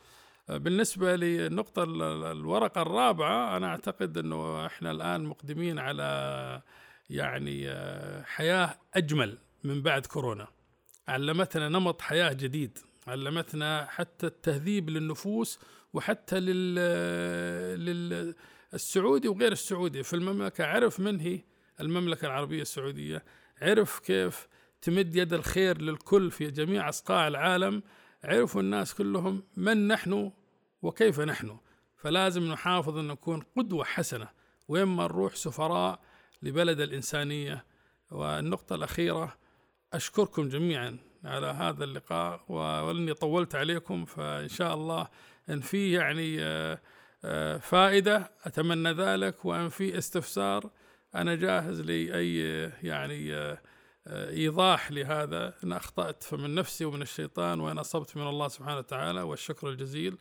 Speaker 3: بالنسبة للنقطة الورقة الرابعة أنا أعتقد أنه إحنا الآن مقدمين على يعني آه، حياة أجمل من بعد كورونا. علمتنا نمط حياة جديد علمتنا حتى التهذيب للنفوس وحتى لل للسعودي وغير السعودي. في المملكة عرف من هي؟ المملكة العربية السعودية. عرف كيف تمد يد الخير للكل في جميع أصقاع العالم. عرفوا الناس كلهم من نحن وكيف نحن. فلازم نحافظ أن نكون قدوة حسنة وين ما نروح سفراء لبلد الإنسانية. والنقطة الأخيرة أشكركم جميعا على هذا اللقاء ولأني طولت عليكم فإن شاء الله إن في يعني آه، فائدة أتمنى ذلك وإن في استفسار أنا جاهز لأي يعني إيضاح لهذا. إن أخطأت فمن نفسي ومن الشيطان وإن أصبت من الله سبحانه وتعالى والشكر الجزيل.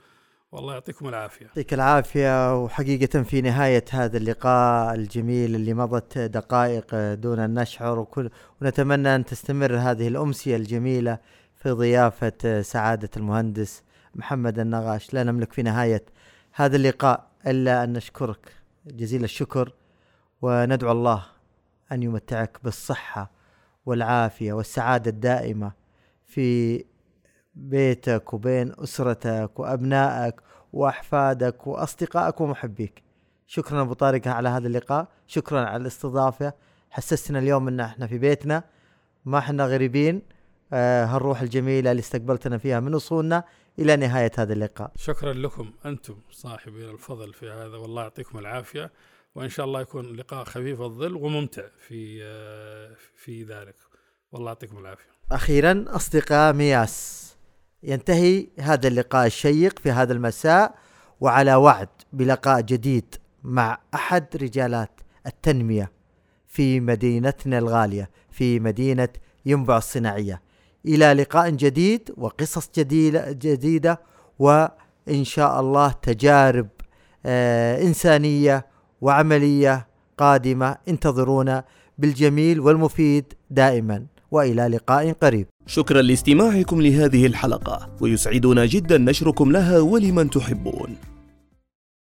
Speaker 3: والله يعطيكم العافية.
Speaker 2: يعطيك العافية وحقيقة في نهاية هذا اللقاء الجميل اللي مضت دقائق دون أن نشعر وكل ونتمنى أن تستمر هذه الأمسية الجميلة في ضيافة سعادة المهندس محمد النغاش. لا نملك في نهاية هذا اللقاء إلا أن نشكرك. جزيل الشكر وندعو الله أن يمتعك بالصحة والعافية والسعادة الدائمة في بيتك وبين أسرتك وأبنائك وأحفادك وأصدقائك ومحبيك. شكرا أبو طارق على هذا اللقاء. شكرا على الاستضافة. حسستنا اليوم أن إحنا في بيتنا. ما إحنا غريبين. آه هالروح الجميلة اللي استقبلتنا فيها من وصولنا. إلى نهاية هذا اللقاء.
Speaker 3: شكرا لكم أنتم صاحبي الفضل في هذا والله يعطيكم العافية وإن شاء الله يكون لقاء خفيف الظل وممتع في آه في ذلك. والله يعطيكم العافية.
Speaker 2: أخيرا أصدقاء مياس ينتهي هذا اللقاء الشيق في هذا المساء وعلى وعد بلقاء جديد مع أحد رجالات التنمية في مدينتنا الغالية في مدينة ينبع الصناعية. إلى لقاء جديد وقصص جديده جديدة وإن شاء الله تجارب آه إنسانية وعملية قادمة. انتظرونا بالجميل والمفيد دائما وإلى لقاء قريب.
Speaker 1: شكرا لاستماعكم لهذه الحلقة ويسعدنا جدا نشركم لها ولمن تحبون.